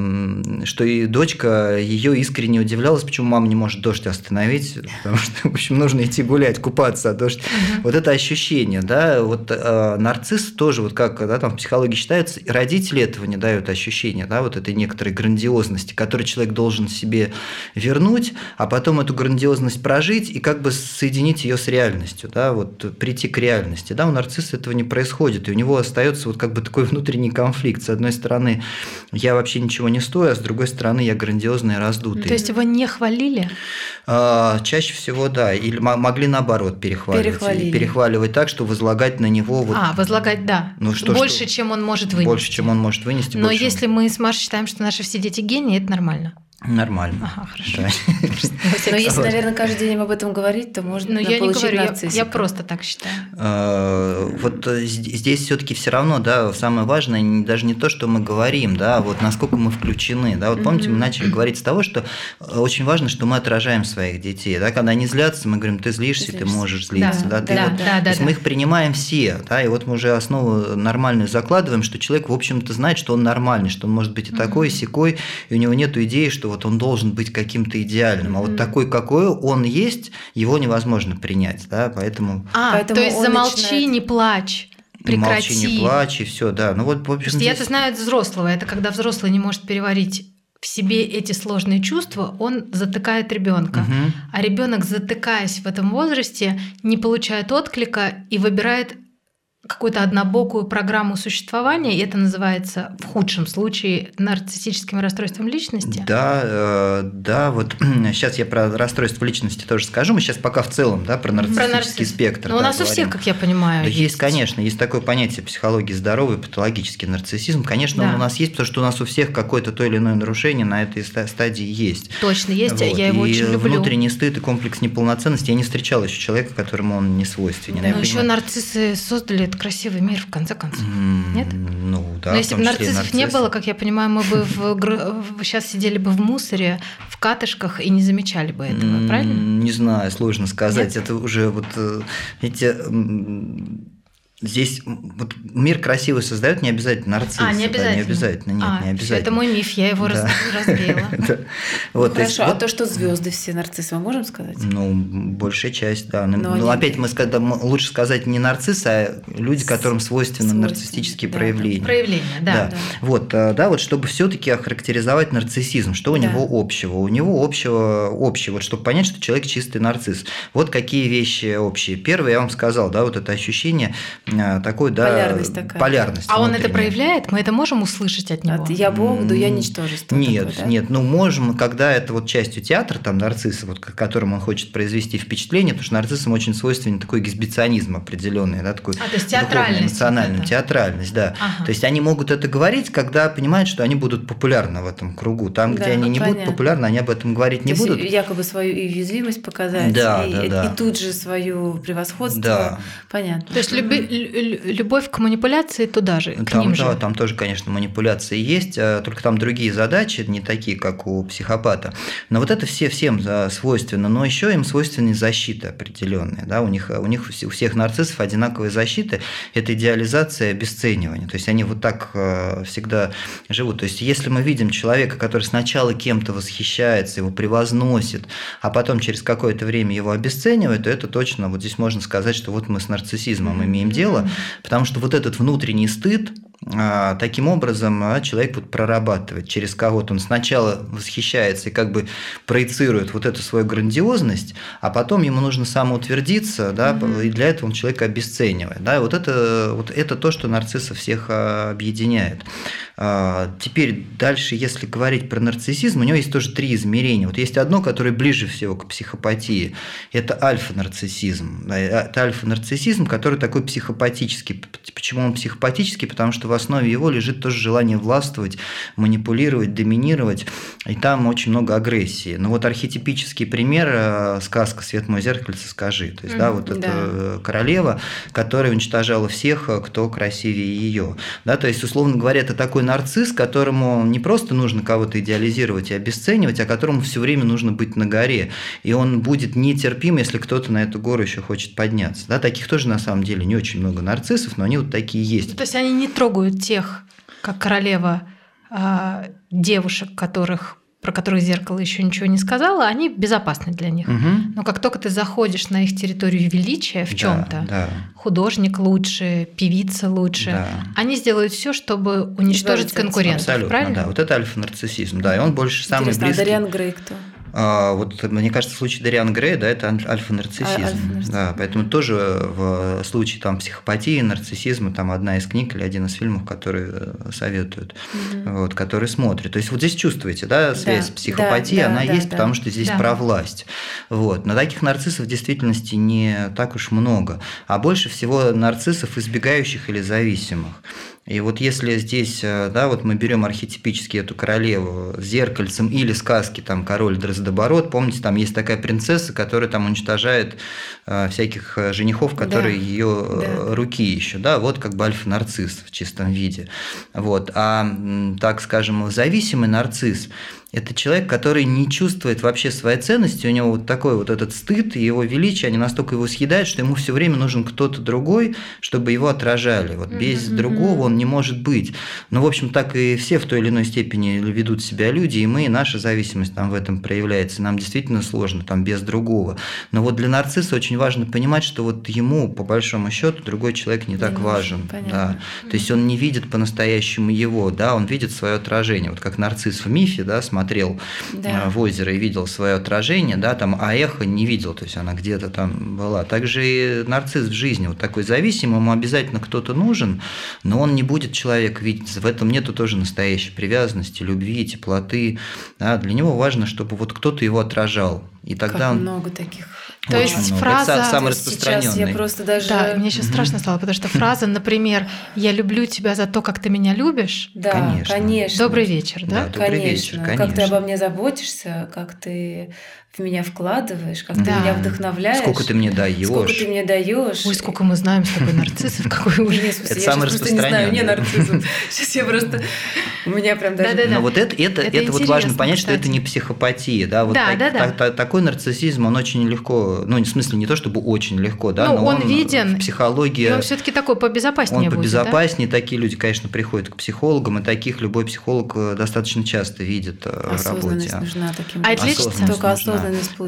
что и дочка ее искренне удивлялась, почему мама не может дождь остановить, потому что, в общем, нужно идти гулять, купаться, а дождь. Угу. Вот это ощущение, да, вот а, нарцисс тоже, вот как да, там в психологии считается, родители этого не дают ощущения, да, вот этой некоторой грандиозности, которую человек должен себе вернуть, а потом эту грандиозность прожить и как бы соединить ее с реальностью, да, вот прийти к реальности, да, у нарцисса этого не происходит. И у него остается вот как бы такой внутренний конфликт. С одной стороны, я вообще ничего не стою, а с другой стороны, я грандиозный и раздутый. То есть его не хвалили? А, чаще всего, да. Или могли наоборот перехваливать. Перехвалили. Перехваливать так, что возлагать на него... Вот, а, возлагать, да. Ну, что, больше, что, чем он может вынести. Больше, чем он может вынести. Но больше... если мы с Машей считаем, что наши все дети гении, это нормально. Нормально. Ага, хорошо. Да. Но если, наверное, каждый день об этом говорить, то можно Но я не говорю, я, я просто так считаю. А, вот э, здесь все-таки все равно, да, самое важное даже не то, что мы говорим, да, а вот насколько мы включены, да. Вот помните, мы начали говорить с того, что э, очень важно, что мы отражаем своих детей, да, когда они злятся, мы говорим, ты злишься, ты, можешь злиться, да, ты вот, то есть мы их принимаем все, да, и вот мы уже основу нормальную закладываем, что человек, в общем-то, знает, что он нормальный, что он может быть и такой, и сякой, и у него нет идеи, что вот он должен быть каким-то идеальным, а вот такой, какой он есть, его невозможно принять, да, поэтому... А, поэтому то есть замолчи, начинает... не плачь. Прекрати. Молчи, не плачь, и все, да. Ну вот, в общем, здесь... Я-то знаю от взрослого. Это когда взрослый не может переварить в себе эти сложные чувства, он затыкает ребенка. Угу. А ребенок, затыкаясь в этом возрасте, не получает отклика и выбирает какую-то однобокую программу существования, и это называется в худшем случае нарциссическим расстройством личности? Да, э, да, вот сейчас я про расстройство личности тоже скажу, мы сейчас пока в целом, да, про нарциссический про нарцисс... спектр. Но да, у нас говорим. у всех, как я понимаю, да, есть. есть, конечно, есть такое понятие психологии здоровый патологический нарциссизм, конечно, да. он у нас есть, потому что у нас у всех какое-то то или иное нарушение на этой стадии есть. Точно, есть, вот. я его и очень люблю. внутренний стыд и комплекс неполноценности, я не встречал еще человека, которому он не свойственен. Но еще нарциссы создали это красивый мир, в конце концов. Нет? Ну, да. Но если бы нарциссов нарцисс. не было, как я понимаю, мы бы в, сейчас сидели бы в мусоре, в катышках и не замечали бы этого, правильно? Не знаю, сложно сказать. Нет? Это уже вот эти Здесь вот мир красивый создает не обязательно нарцисс. А, не обязательно. Да, не обязательно, нет, а, не обязательно. Это мой миф, я его да. вот, ну, хорошо, а то, что звезды все нарциссы, мы можем сказать? Ну, большая часть, да. Но ну, опять мы лучше сказать не нарциссы, а люди, которым свойственны нарциссические проявления. Проявления, да. Вот, э, да, вот чтобы все-таки охарактеризовать нарциссизм, что у него общего? У него общего, общего, вот чтобы понять, что человек чистый нарцисс. Вот какие вещи общие. Первое, я вам сказал, да, вот это ощущение такой, да, полярность такая. Полярность а он это проявляет? Мы это можем услышать от него? От я Бог, да я ничтожество. Нет, такое, да? нет, ну можем, когда это вот частью театра, там нарцисса, вот которым он хочет произвести впечатление, потому что нарциссам очень свойственен такой эксбиционизм определенный, да, такой а, то есть театральность, эмоциональный, театральность, да. Ага. То есть они могут это говорить, когда понимают, что они будут популярны в этом кругу. Там, да, где они не понятно. будут популярны, они об этом говорить не то будут. Якобы свою уязвимость показать, да, и, да, да. и тут же свое превосходство. Да. Понятно. То есть люби, любовь к манипуляции туда же, к там, ним да, же. там тоже, конечно, манипуляции есть, а только там другие задачи, не такие, как у психопата. Но вот это все всем свойственно, но еще им свойственны защиты определенные. Да? У, них, у них у всех нарциссов одинаковые защиты – это идеализация обесценивания. То есть они вот так э, всегда живут. То есть если мы видим человека, который сначала кем-то восхищается, его превозносит, а потом через какое-то время его обесценивает, то это точно, вот здесь можно сказать, что вот мы с нарциссизмом имеем дело, потому что вот этот внутренний стыд, а, таким образом а, человек вот прорабатывает через кого-то. Он сначала восхищается и как бы проецирует вот эту свою грандиозность, а потом ему нужно самоутвердиться, да, и для этого он человека обесценивает. Да, и вот это, вот это то, что нарциссов всех а, объединяет. Теперь дальше, если говорить про нарциссизм, у него есть тоже три измерения. Вот есть одно, которое ближе всего к психопатии. Это альфа-нарциссизм. Это альфа-нарциссизм, который такой психопатический. Почему он психопатический? Потому что в основе его лежит тоже желание властвовать, манипулировать, доминировать. И там очень много агрессии. Но вот архетипический пример э, сказка «Свет мой зеркальце, скажи». То есть, mm, да, вот да. эта королева, которая уничтожала всех, кто красивее ее. Да, то есть, условно говоря, это такой нарцисс, которому не просто нужно кого-то идеализировать и обесценивать, а которому все время нужно быть на горе. И он будет нетерпим, если кто-то на эту гору еще хочет подняться. Да, таких тоже на самом деле не очень много нарциссов, но они вот такие есть. То есть они не трогают тех, как королева, а, девушек, которых про которых зеркало еще ничего не сказала, они безопасны для них. Угу. Но как только ты заходишь на их территорию величия в да, чем-то, да. художник лучше, певица лучше, да. они сделают все, чтобы уничтожить конкурентов. Абсолютно, правильно? да. Вот это альфа-нарциссизм, да, и он больше самый Интересно, близкий. А Дариан Грей кто? А, вот мне кажется, в случае Дариан Грея, да, это альфа-нарциссизм. А, да, поэтому тоже в случае там психопатии, нарциссизма, там одна из книг или один из фильмов, которые э, советуют, угу. вот, которые смотрят. То есть вот здесь чувствуете, да, связь да, психопатии, да, она да, есть, да, потому что здесь да. про власть. Вот. Но таких нарциссов в действительности не так уж много, а больше всего нарциссов, избегающих или зависимых. И вот если здесь, э, да, вот мы берем архетипически эту королеву с зеркальцем или сказки там король Дроздоборот, помните, там есть такая принцесса, которая там уничтожает э, всяких э, женихов, которые да. ее да. руки еще, да, вот как бы альфа-нарцисс в чистом виде. Вот. А, так скажем, зависимый нарцисс – это человек, который не чувствует вообще своей ценности, у него вот такой вот этот стыд и его величие, они настолько его съедают, что ему все время нужен кто-то другой, чтобы его отражали. Вот без mm-hmm. другого он не может быть. Ну, в общем, так и все в той или иной степени ведут себя люди, и мы, и наша зависимость там в этом проявляется. Нам действительно сложно там без другого. Но вот для нарцисса очень важно понимать, что вот ему, по большому счету, другой человек не так важен. Да. То есть он не видит по-настоящему его, да, он видит свое отражение. Вот как нарцисс в мифе, да, смотрит смотрел да. Э, в озеро и видел свое отражение, да, там, а эхо не видел, то есть она где-то там была. Также и нарцисс в жизни, вот такой зависимый, ему обязательно кто-то нужен, но он не будет человек видеть, в этом нету тоже настоящей привязанности, любви, теплоты. Да, для него важно, чтобы вот кто-то его отражал. И тогда как он... много таких то Очень есть много. фраза... Это самый распространенный. Сейчас я просто даже... Да, мне сейчас страшно стало, потому что фраза, например, «Я люблю тебя за то, как ты меня любишь». Да, конечно. конечно. Добрый вечер, да? да добрый конечно. вечер, конечно. Как ты обо мне заботишься, как ты в меня вкладываешь, как да. ты меня вдохновляешь. Сколько ты мне даешь. Сколько ты мне даешь. Ой, сколько мы знаем с тобой нарциссов, какой ужас. Это самый распространенный. не знаю, не нарциссов. Сейчас я просто... У меня прям даже... Но вот это, это, это, вот важно понять, что это не психопатия. Да, вот да, да, да. такой нарциссизм, он очень легко, ну, в смысле, не то чтобы очень легко, да, ну, но он, он виден. Психология... он все таки такой побезопаснее Он побезопаснее, такие люди, конечно, приходят к психологам, и таких любой психолог э, достаточно часто видит э, в работе. нужна таким А это лечится? Только осознанность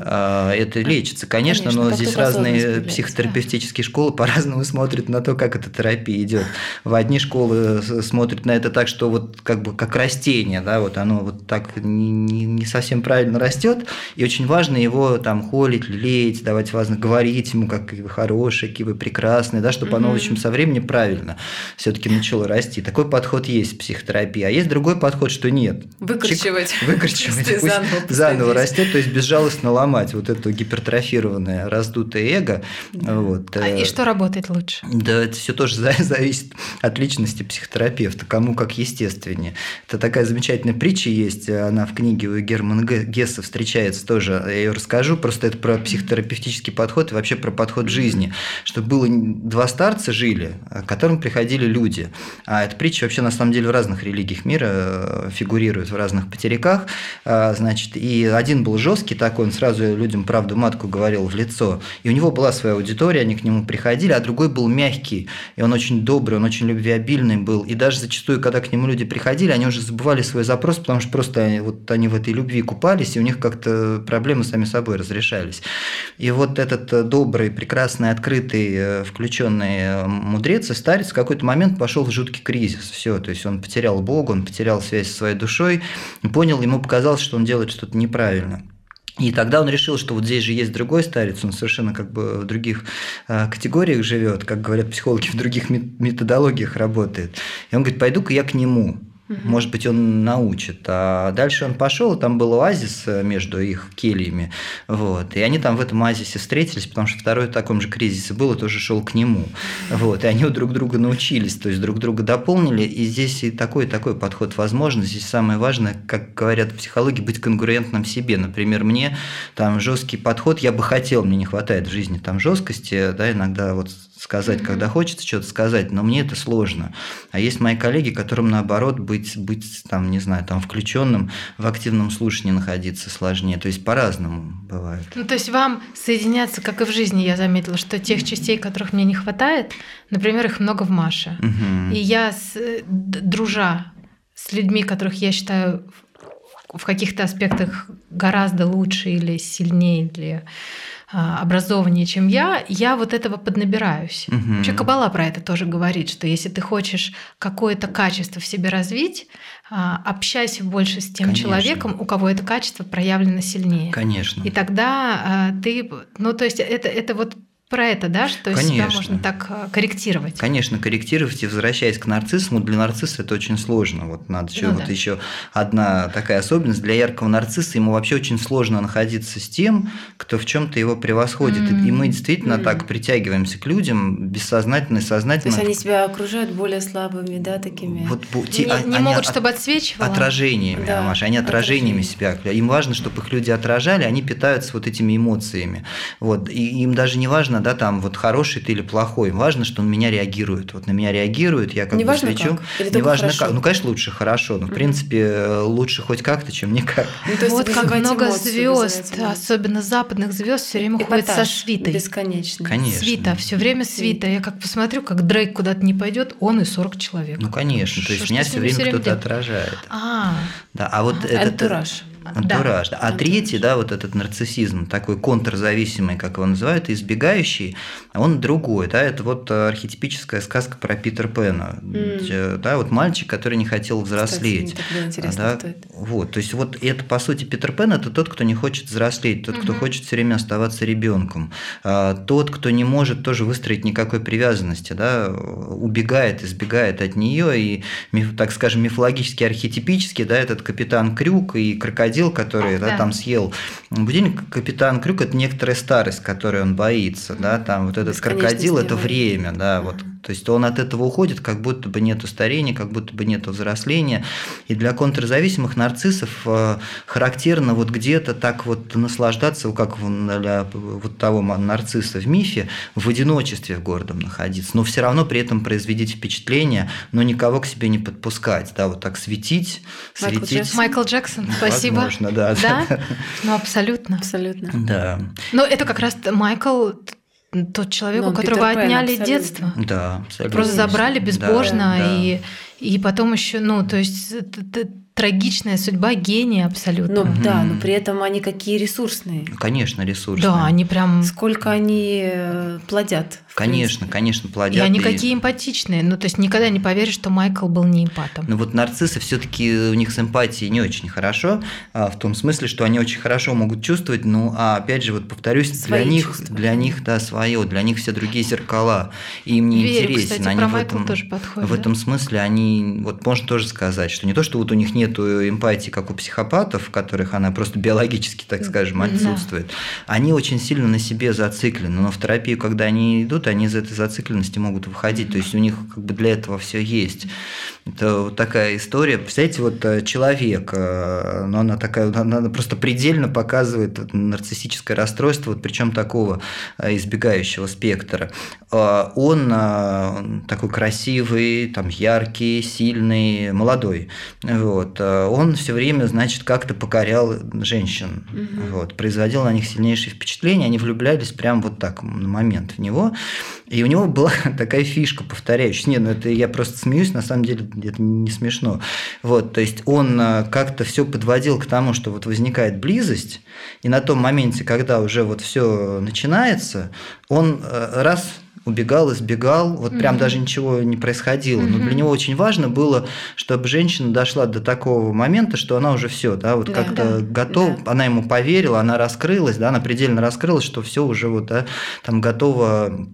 а, Это лечится, конечно, конечно но здесь разные психотерапевтические школы по-разному смотрят на то, как эта терапия идет. В одни школы смотрят на это так, что вот как бы как растение, да, вот оно вот так не, не, не совсем правильно растет, и очень важно его там холить, лелеять, давать важно говорить ему, как вы хороший, какие вы прекрасные, да, чтобы mm-hmm. оно, в общем, со временем правильно все-таки начало расти. Такой подход есть в психотерапии, а есть другой подход, что нет. Выкручивать. Чик, выкручивать. Пусть заново, заново растет, то есть безжалостно ломать вот это гипертрофированное раздутое эго. Да. Вот. А и э, что работает лучше? Да, это все тоже зависит от личности психотерапевта, кому как естественнее. Это такая замечательная притча есть, она в книге у Германа Гесса встречается тоже, я ее расскажу, просто это про психотерапевтический подход и вообще про подход жизни, что было два старца жили, к которым приходили люди. А эта притча вообще на самом деле в разных религиях мира э, фигурирует, в разных потеряках. А, значит, и один был жесткий такой, он сразу людям правду матку говорил в лицо. И у него была своя аудитория, они к нему приходили, а другой был мягкий, и он очень добрый, он очень любвеобильный был. И даже зачастую, когда к нему люди приходили, они уже забывали свой запрос, потому что просто вот они в этой любви купались, и у них как-то проблемы сами собой разрешались. И вот этот э, добрый, прекрасный, открытый, э, включенный э, мудрец и старец в какой-то момент пошел в жуткий кризис. Все, то есть он потерял Бога, он потерял связь со своей душой, понял, ему показалось, что он делает что-то неправильно. И тогда он решил, что вот здесь же есть другой старец, он совершенно как бы в других э, категориях живет, как говорят психологи, в других методологиях работает. И он говорит, пойду-ка я к нему. Угу. Может быть, он научит. А дальше он пошел, там был оазис э, между их кельями. Вот. И они там в этом оазисе встретились, потому что второй в таком же кризисе был, и тоже шел к нему. Вот. И они у друг друга научились, то есть друг друга дополнили. И здесь и такой, такой подход возможен. Здесь самое важное, как говорят в психологии, быть конкурентным себе. Например, мне там жесткий подход, я бы хотел, мне не хватает в жизни там жесткости, да, иногда вот сказать, mm-hmm. когда хочется что-то сказать, но мне это сложно. А есть мои коллеги, которым наоборот быть, быть там, не знаю, там включенным в активном слушании находиться сложнее. То есть по-разному бывает. Ну, то есть вам соединяться, как и в жизни, я заметила, что тех частей, которых мне не хватает, например, их много в Маше. Mm-hmm. И я, с, дружа с людьми, которых я считаю в каких-то аспектах гораздо лучше или сильнее или образованнее, чем я, я вот этого поднабираюсь. Угу. Вообще Кабала про это тоже говорит, что если ты хочешь какое-то качество в себе развить, а, общайся больше с тем Конечно. человеком, у кого это качество проявлено сильнее. Конечно. И тогда а, ты, ну то есть это, это вот про это, да, что Конечно. себя можно так э, корректировать. Конечно, корректировать и возвращаясь к нарциссу, для нарцисса это очень сложно. Вот надо ну, вот да. еще одна такая особенность для яркого нарцисса, ему вообще очень сложно находиться с тем, кто в чем-то его превосходит. Mm-hmm. И мы действительно mm-hmm. так притягиваемся к людям бессознательно и сознательно. То есть они себя окружают более слабыми, да, такими. Вот те, не, они, не могут, чтобы отсвечивало. Отражениями, да. Маша, они отражениями себя. Им важно, чтобы их люди отражали, они питаются вот этими эмоциями. Вот и им даже не важно да, там вот хороший ты или плохой. Важно, что он на меня реагирует. Вот на меня реагирует, я как не бы важно свечу. Как? не важно как. Ну, конечно, лучше хорошо, но в принципе лучше хоть как-то, чем никак. Ну, вот как много звезд, особенно западных звезд, все время ходят со свитой. Бесконечно. Конечно. Свита, все время свита. Я как посмотрю, как Дрейк куда-то не пойдет, он и 40 человек. Ну, конечно. То есть меня все время кто-то отражает. А, да, а вот это антураж. Антураж. Да. А третий, да, вот этот нарциссизм, такой контрзависимый, как его называют, избегающий, он другой, да, это вот архетипическая сказка про Питера Пэна, mm. да, вот мальчик, который не хотел взрослеть. Кстати, да, вот, то есть вот это, по сути, Питер Пен – это тот, кто не хочет взрослеть, тот, mm-hmm. кто хочет все время оставаться ребенком, а, тот, кто не может тоже выстроить никакой привязанности, да, убегает, избегает от нее, и, так скажем, мифологически, архетипически, да, этот капитан Крюк и крокодил крокодил, который да, да. там съел будильник, капитан Крюк – это некоторая старость, которой он боится, да, там вот этот крокодил – это время, да, вот то есть он от этого уходит, как будто бы нет старения, как будто бы нет взросления. И для контрзависимых нарциссов э, характерно вот где-то так вот наслаждаться, как для вот того нарцисса в мифе, в одиночестве в городом находиться, но все равно при этом производить впечатление, но никого к себе не подпускать, да, вот так светить, Майкл светить. Джексон. Майкл Джексон, спасибо. Возможно, да. Да? Ну, абсолютно. Абсолютно. Да. Но это как раз Майкл тот человек, ну, у которого Питер отняли Пен, детство. Да, абсолютно. Просто забрали безбожно, да, и, и потом еще, ну, то есть трагичная судьба гения абсолютно. Ну да, но при этом они какие ресурсные. Конечно, ресурсные. Да, они прям... Сколько они э, плодят. Конечно, принципе. конечно, плодят. И они и... какие эмпатичные. Ну, то есть никогда не поверишь, что Майкл был не эмпатом. Ну вот нарциссы все таки у них с эмпатией не очень хорошо, а, в том смысле, что они очень хорошо могут чувствовать, ну, а опять же, вот повторюсь, свои для них, чувства. для них, да, свое, для них все другие зеркала, и им не Верю, интересен. Кстати, они про в этом, тоже подходит, в да? этом смысле они, вот можно тоже сказать, что не то, что вот у них нет эмпатии, как у психопатов, в которых она просто биологически, так скажем, отсутствует, да. они очень сильно на себе зациклены, но в терапию, когда они идут, они из этой зацикленности могут выходить. То есть у них как бы для этого все есть. Это вот такая история. Представляете, вот э, человек, э, но она такая, она просто предельно показывает нарциссическое расстройство, вот причем такого э, избегающего спектра. Он такой красивый, там яркий, сильный, молодой. Вот. Он все время, значит, как-то покорял женщин, угу. вот, производил на них сильнейшее впечатление, они влюблялись прям вот так на момент в него. И у него была такая фишка, повторяющаяся. Не, ну это я просто смеюсь, на самом деле это не смешно. Вот, то есть он э, как-то все подводил к тому, что вот возникает близость, и на том моменте, когда уже вот все начинается, он э, раз убегал, избегал, вот mm-hmm. прям даже ничего не происходило. Mm-hmm. Но для него очень важно было, чтобы женщина дошла до такого момента, что она уже все, да, вот да, как-то да, готова, да. она ему поверила, она раскрылась, да, она предельно раскрылась, что все уже вот, да, там готова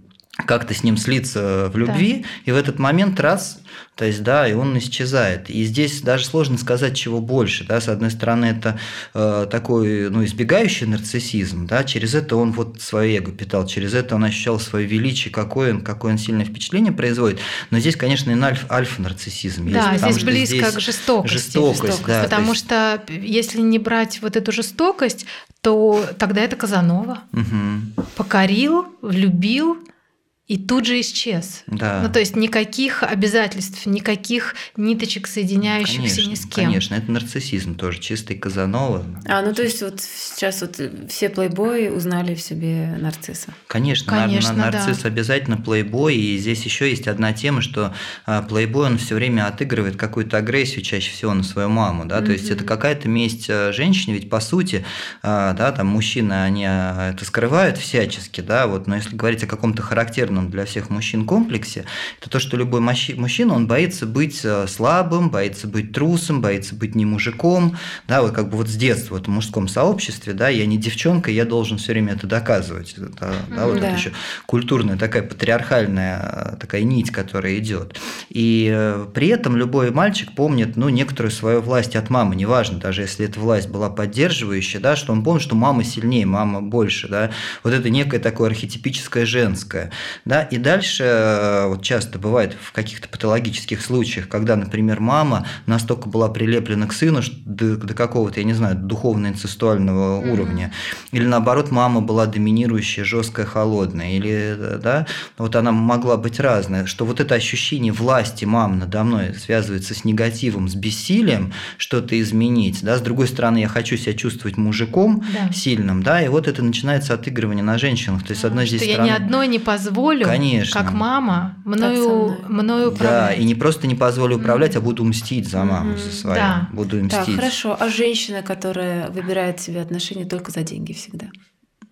как-то с ним слиться в любви, да. и в этот момент раз, то есть, да, и он исчезает. И здесь даже сложно сказать, чего больше, да, с одной стороны, это э, такой, ну, избегающий нарциссизм, да, через это он вот свое эго питал, через это он ощущал свое величие, какое он, какое он сильное впечатление производит, но здесь, конечно, и альф, альфа-нарциссизм да, есть, здесь близко здесь к жестокости, жестокость, жестокость да, потому есть... что если не брать вот эту жестокость, то тогда это Казанова. Угу. Покорил, влюбил, и тут же исчез. Да. Ну, то есть никаких обязательств, никаких ниточек, соединяющихся конечно, ни с кем. Конечно, это нарциссизм тоже, чистый Казанова. А, ну то есть вот сейчас вот все плейбои узнали в себе нарцисса. Конечно, конечно нар- нарцисс да. обязательно плейбой, и здесь еще есть одна тема, что а, плейбой, он все время отыгрывает какую-то агрессию, чаще всего на свою маму, да, mm-hmm. то есть это какая-то месть а, женщине, ведь по сути, а, да, там мужчины, они это скрывают всячески, да, вот, но если говорить о каком-то характерном характерном для всех мужчин комплексе, это то, что любой мужчина, он боится быть э, слабым, боится быть трусом, боится быть не мужиком, да, вот как бы вот с детства вот в мужском сообществе, да, я не девчонка, я должен все время это доказывать, да, да вот да. это еще культурная такая патриархальная э, такая нить, которая идет. И э, при этом любой мальчик помнит, ну, некоторую свою власть от мамы, неважно, даже если эта власть была поддерживающая, да, что он помнит, что мама сильнее, мама больше, да, вот это некое такое архетипическое женское, да? И дальше э, вот часто бывает в каких-то патологических случаях, когда, например, мама настолько была прилеплена к сыну до, до какого-то, я не знаю, духовно-инцестуального mm-hmm. уровня, или наоборот, мама была доминирующая, жесткая, холодная, или да, вот она могла быть разная, что вот это ощущение власти мамы надо мной связывается с негативом, с бессилием что-то изменить, да, с другой стороны, я хочу себя чувствовать мужиком да. сильным, да, и вот это начинается отыгрывание на женщинах, то есть, с одной здесь стороны... я ни одной не позволю позволю, Конечно. как мама, мною, мною управлять. Да, и не просто не позволю управлять, mm-hmm. а буду мстить за маму, mm-hmm. за свою. Да. Буду мстить. Так, хорошо. А женщина, которая выбирает себе отношения только за деньги всегда?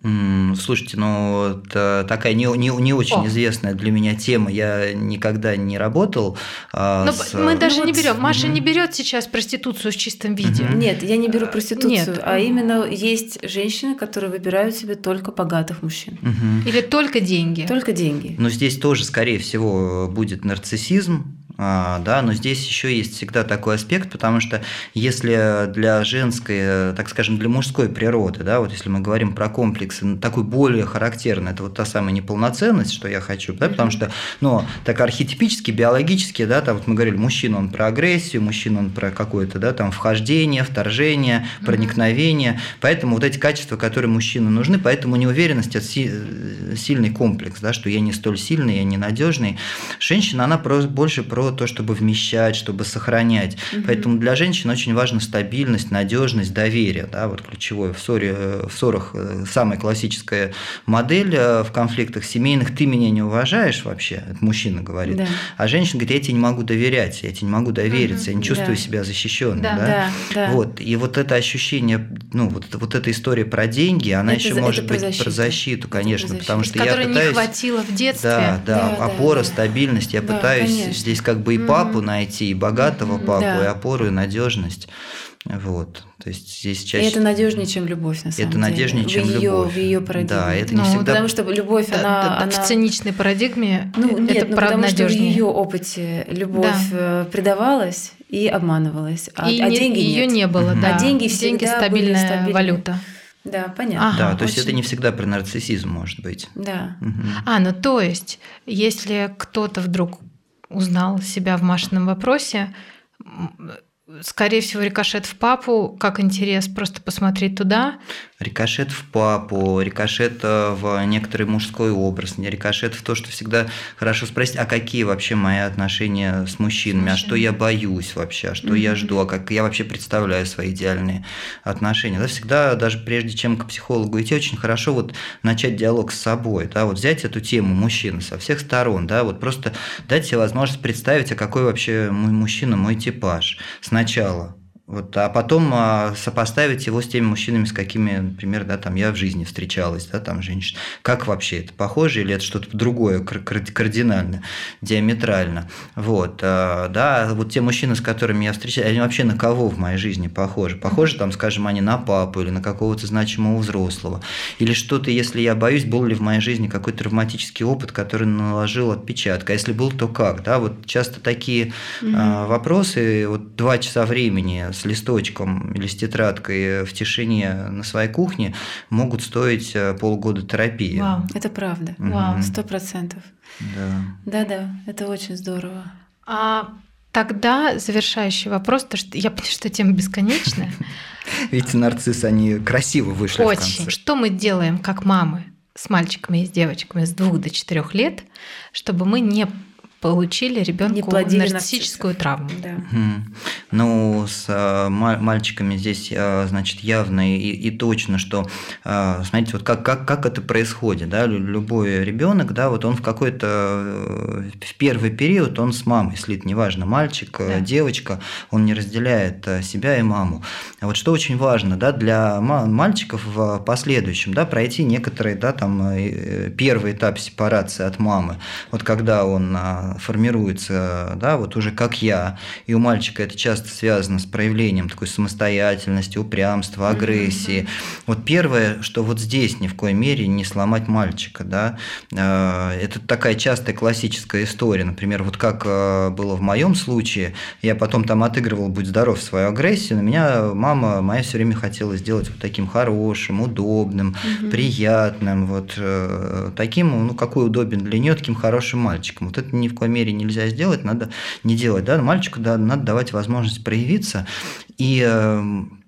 Слушайте, ну это такая не, не, не очень О. известная для меня тема. Я никогда не работал. А, Но с... мы даже ну, не берем. Маша угу. не берет сейчас проституцию в чистом виде. Угу. Нет, я не беру проституцию, Нет. а именно есть женщины, которые выбирают себе только богатых мужчин. Угу. Или только деньги. Только деньги. Но здесь тоже, скорее всего, будет нарциссизм да, но здесь еще есть всегда такой аспект, потому что если для женской, так скажем, для мужской природы, да, вот если мы говорим про комплексы, такой более характерный, это вот та самая неполноценность, что я хочу, да, потому что, ну, так архетипически, биологически, да, там вот мы говорили, мужчина он про агрессию, мужчина он про какое-то, да, там вхождение, вторжение, проникновение, поэтому вот эти качества, которые мужчину нужны, поэтому неуверенность это сильный комплекс, да, что я не столь сильный, я ненадежный. Женщина, она просто больше про то, чтобы вмещать, чтобы сохранять. Угу. Поэтому для женщин очень важна стабильность, надежность, доверие. Да, вот ключевое в, ссоре, в ссорах э, самая классическая модель э, в конфликтах семейных «ты меня не уважаешь вообще», это мужчина говорит, да. а женщина говорит «я тебе не могу доверять, я тебе не могу довериться, угу. я не чувствую да. себя защищенным». Да, да? Да, да. Вот. И вот это ощущение, ну, вот, вот эта история про деньги, она это, еще это может быть про защиту, про защиту конечно, про защиту. потому что я пытаюсь... не хватило в детстве. Да, да, да опора, да, стабильность, я да, пытаюсь конечно. здесь как бы и папу найти, и богатого папу, да. и опору, и надежность. Вот, то есть здесь чаще... И это надежнее, чем любовь, на самом это деле. Это надежнее, чем в ее, любовь. В ее парадигме. Да, это не ну, всегда... Потому что любовь, да, она, да, она... В циничной парадигме ну, это нет, ну, потому что в ее опыте любовь да. Э, предавалась и обманывалась, а, и а не, деньги ее нет. не было, да. А деньги всегда деньги стабильная стабильные. валюта. Да, понятно. Ага, да, то очень... есть это не всегда про нарциссизм может быть. Да. Угу. А, ну то есть, если кто-то вдруг узнал себя в Машином вопросе, скорее всего, рикошет в папу, как интерес просто посмотреть туда. Рикошет в папу, рикошет э, в некоторый мужской образ, рикошет в то, что всегда хорошо спросить, а какие вообще мои отношения с мужчинами, а что я боюсь вообще, а что mm-hmm. я жду, а как я вообще представляю свои идеальные отношения. Да, всегда, даже прежде чем к психологу идти, очень хорошо вот начать диалог с собой, да, вот взять эту тему мужчины со всех сторон, да, вот просто дать себе возможность представить, а какой вообще мой мужчина, мой типаж. Сначала. Вот, а потом а, сопоставить его с теми мужчинами, с какими, например, да, там я в жизни встречалась, да, там женщин. Как вообще это похоже или это что-то другое, кардинально, диаметрально? Вот, а, да, вот те мужчины, с которыми я встречаюсь, они вообще на кого в моей жизни похожи? Похожи, там, скажем, они на папу или на какого-то значимого взрослого? Или что-то, если я боюсь, был ли в моей жизни какой-то травматический опыт, который наложил отпечаток? А если был, то как? Да, вот часто такие mm-hmm. а, вопросы, вот два часа времени с листочком или с тетрадкой в тишине на своей кухне могут стоить э, полгода терапии. Вау, это правда. Вау, сто процентов. Да. Да-да, это очень здорово. А тогда завершающий вопрос, то что я понимаю, что тема бесконечная. Видите, нарциссы, они красиво вышли Очень. в конце. Что мы делаем как мамы с мальчиками и с девочками с двух до четырех лет, чтобы мы не получили ребенку нарциссическую травму. Да. Ну, с э, мальчиками здесь, э, значит, явно и, и точно, что, э, смотрите, вот как, как, как это происходит, да, любой ребенок, да, вот он в какой-то, в первый период он с мамой слит, неважно, мальчик, да. девочка, он не разделяет себя и маму. А вот что очень важно, да, для мальчиков в последующем, да, пройти некоторый, да, там, первый этап сепарации от мамы, вот когда он формируется, да, вот уже как я, и у мальчика это часто связано с проявлением такой самостоятельности, упрямства, агрессии. Mm-hmm. Вот первое, что вот здесь ни в коей мере не сломать мальчика, да, э, это такая частая классическая история, например, вот как э, было в моем случае, я потом там отыгрывал «Будь здоров» свою агрессию, на меня мама моя все время хотела сделать вот таким хорошим, удобным, mm-hmm. приятным, вот э, таким, ну, какой удобен для нее, таким хорошим мальчиком. Вот это ни в коей мере нельзя сделать, надо не делать. Да? Мальчику да, надо давать возможность проявиться. И эм,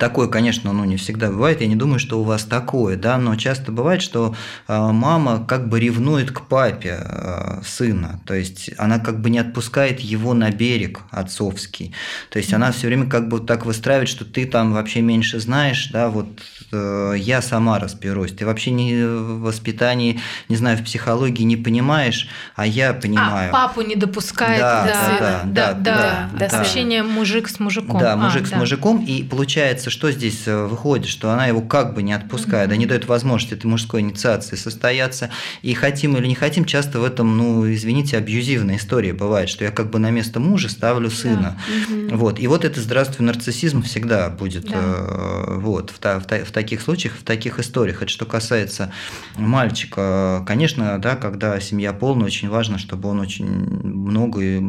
Такое, конечно, ну, не всегда бывает. Я не думаю, что у вас такое, да, но часто бывает, что а, мама как бы ревнует к папе а, сына, то есть она как бы не отпускает его на берег отцовский. То есть она все время как бы так выстраивает, что ты там вообще меньше знаешь, да, вот э, я сама разберусь. Ты вообще не в воспитании, не знаю, в психологии не понимаешь, а я понимаю. А папу не допускает да, да, да, да, да, да, да, да, да, да, да, мужик с мужиком. Да, мужик а, с да. мужиком, и получается, что здесь э, выходит, что она его как бы не отпускает, mm-hmm. да не дает возможности этой мужской инициации состояться. И хотим или не хотим, часто в этом, ну, извините, абьюзивная история бывает, что я как бы на место мужа ставлю сына. Да. Mm-hmm. Вот. И вот это здравствуй нарциссизм всегда будет да. э, вот, в, в, в таких случаях, в таких историях. Это что касается мальчика. Конечно, да, когда семья полная, очень важно, чтобы он очень много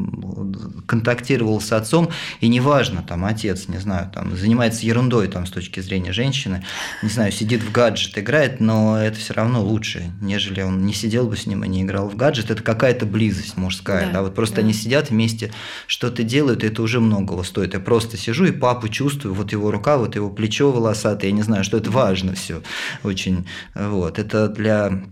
контактировал с отцом, и неважно, там, отец, не знаю, там, занимается ерундой там, с точки зрения женщины, не знаю, сидит в гаджет, играет, но это все равно лучше, нежели он не сидел бы с ним и не играл в гаджет. Это какая-то близость мужская, да, да? вот просто да. они сидят вместе, что-то делают, и это уже многого стоит. Я просто сижу и папу чувствую, вот его рука, вот его плечо волосатое, я не знаю, что это важно все очень. Вот, это для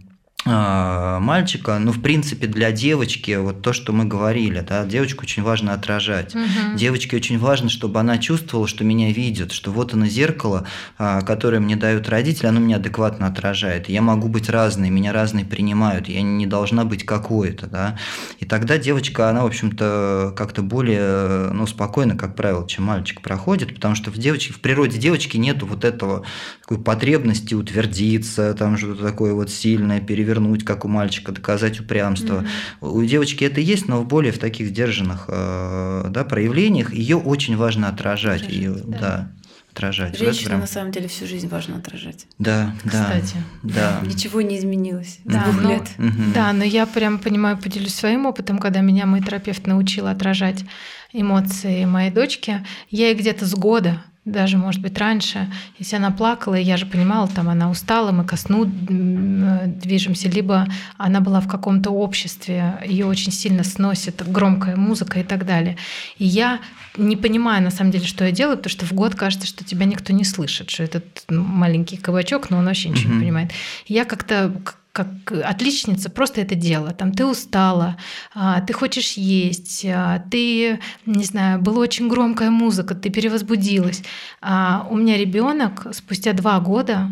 мальчика, ну, в принципе, для девочки, вот то, что мы говорили, да, девочку очень важно отражать. Угу. Девочке очень важно, чтобы она чувствовала, что меня видят, что вот оно зеркало, а, которое мне дают родители, оно меня адекватно отражает. Я могу быть разной, меня разные принимают, я не должна быть какой-то, да. И тогда девочка, она, в общем-то, как-то более, ну, спокойно, как правило, чем мальчик проходит, потому что в девочке, в природе девочки нету вот этого такой потребности утвердиться, там что-то такое вот сильное, перевернуть вернуть, как у мальчика, доказать упрямство. Mm-hmm. У девочки это есть, но в более в таких сдержанных э, да, проявлениях ее очень важно отражать. отражать ее, да. да отражать. Женщину прям... на самом деле всю жизнь важно отражать. Да, Кстати. да. да. Ничего не изменилось да, двух но, лет. Угу. Да, но я прям понимаю, поделюсь своим опытом, когда меня мой терапевт научил отражать эмоции моей дочки. Я ей где-то с года даже, может быть, раньше, если она плакала, я же понимала, там она устала, мы ко сну движемся, либо она была в каком-то обществе, ее очень сильно сносит громкая музыка и так далее. И я не понимаю, на самом деле, что я делаю, потому что в год кажется, что тебя никто не слышит, что этот маленький кабачок, но он вообще ничего mm-hmm. не понимает. Я как-то как отличница просто это дело. Там ты устала, а, ты хочешь есть, а, ты, не знаю, была очень громкая музыка, ты перевозбудилась. А у меня ребенок спустя два года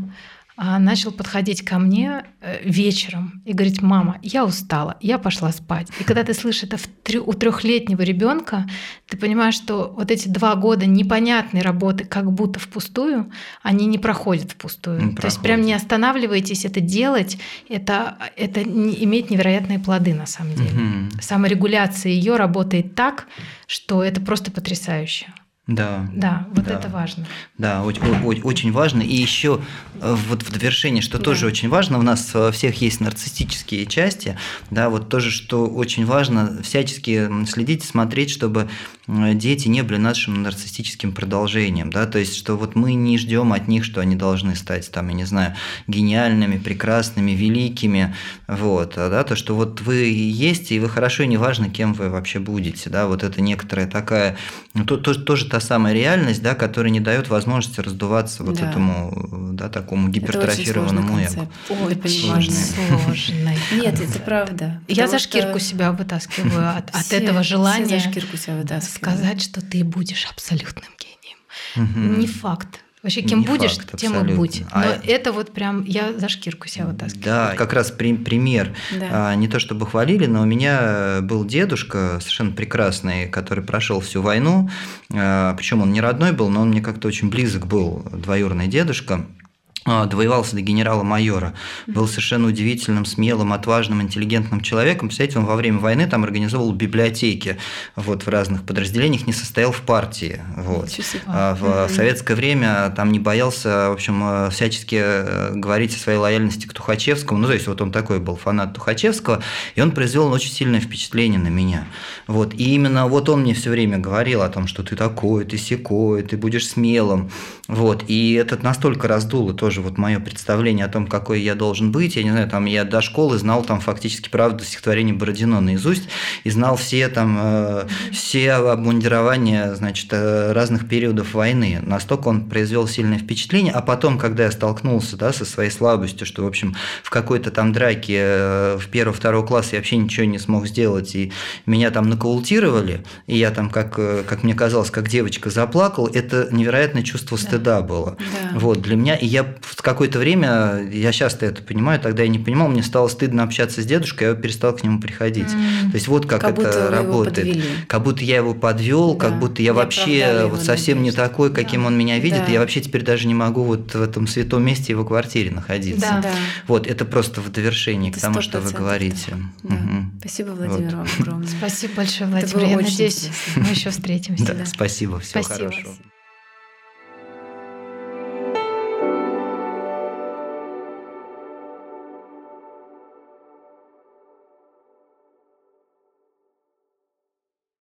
начал подходить ко мне э, вечером и говорить, мама, я устала, я пошла спать. И когда ты слышишь это у трехлетнего ребенка, ты понимаешь, что вот эти два года непонятной работы, как будто впустую, они не проходят впустую. Не То есть прям не останавливайтесь это делать, это, это имеет невероятные плоды на самом деле. Угу. Саморегуляция ее работает так, что это просто потрясающе. Да. Да, вот да. это важно. Да, очень, очень важно. И еще э, вот в довершение, что да. тоже очень важно, у нас во всех есть нарциссические части, да, вот тоже, что очень важно, всячески следить, смотреть, чтобы э, дети не были нашим нарциссическим продолжением, да, то есть, что вот мы не ждем от них, что они должны стать, там, я не знаю, гениальными, прекрасными, великими, вот, а, да, то, что вот вы есть, и вы хорошо, и неважно, кем вы вообще будете, да, вот это некоторая такая, ну, то, то, тоже та самая реальность, да, которая не дает возможности раздуваться вот да. этому, да, такому гипертрофированному эго. Очень сложный. Нет, это правда. Я за шкирку себя вытаскиваю от, от этого желания за шкирку себя вытаскиваю. Сказать, что ты будешь абсолютным гением. Не факт. Вообще, кем не будешь, факт, тем и будь. Но а... это вот прям я за шкирку себя вытаскиваю. Да, как раз при, пример. Да. А, не то чтобы хвалили, но у меня был дедушка совершенно прекрасный, который прошел всю войну. А, причем он не родной был, но он мне как-то очень близок был, двоюродный дедушка. А, довоевался до генерала-майора, был совершенно удивительным, смелым, отважным, интеллигентным человеком. Представляете, он во время войны там организовал библиотеки вот, в разных подразделениях, не состоял в партии. Вот. А в, советское время там не боялся, в общем, э, всячески э, говорить о своей лояльности к Тухачевскому. Ну, то есть, вот он такой был фанат Тухачевского, и он произвел очень сильное впечатление на меня. Вот. И именно вот он мне все время говорил о том, что ты такой, ты секой, ты будешь смелым. Вот. И этот настолько раздуло тоже тоже вот мое представление о том, какой я должен быть. Я не знаю, там я до школы знал там фактически правду стихотворение Бородино наизусть и знал все там э, все обмундирования, значит, э, разных периодов войны. Настолько он произвел сильное впечатление. А потом, когда я столкнулся да, со своей слабостью, что, в общем, в какой-то там драке э, в первый-второй класс я вообще ничего не смог сделать, и меня там нокаутировали, и я там, как, как мне казалось, как девочка заплакал, это невероятное чувство стыда было. Да. Вот, для меня, и я в какое-то время, я часто это понимаю, тогда я не понимал, мне стало стыдно общаться с дедушкой, я перестал к нему приходить. Mm. То есть вот как, как это работает. Как будто я его подвел, да. как будто я не вообще вот совсем не такой, каким да. он меня видит, да. и я вообще теперь даже не могу вот в этом святом месте его квартире находиться. Да. Да. Вот, это просто в довершении это к тому, что вы говорите. Да. Угу. Спасибо, Владимир, вот. вам огромное. Спасибо большое, Владимир. Я надеюсь, мы еще встретимся. Да, спасибо, всего хорошего.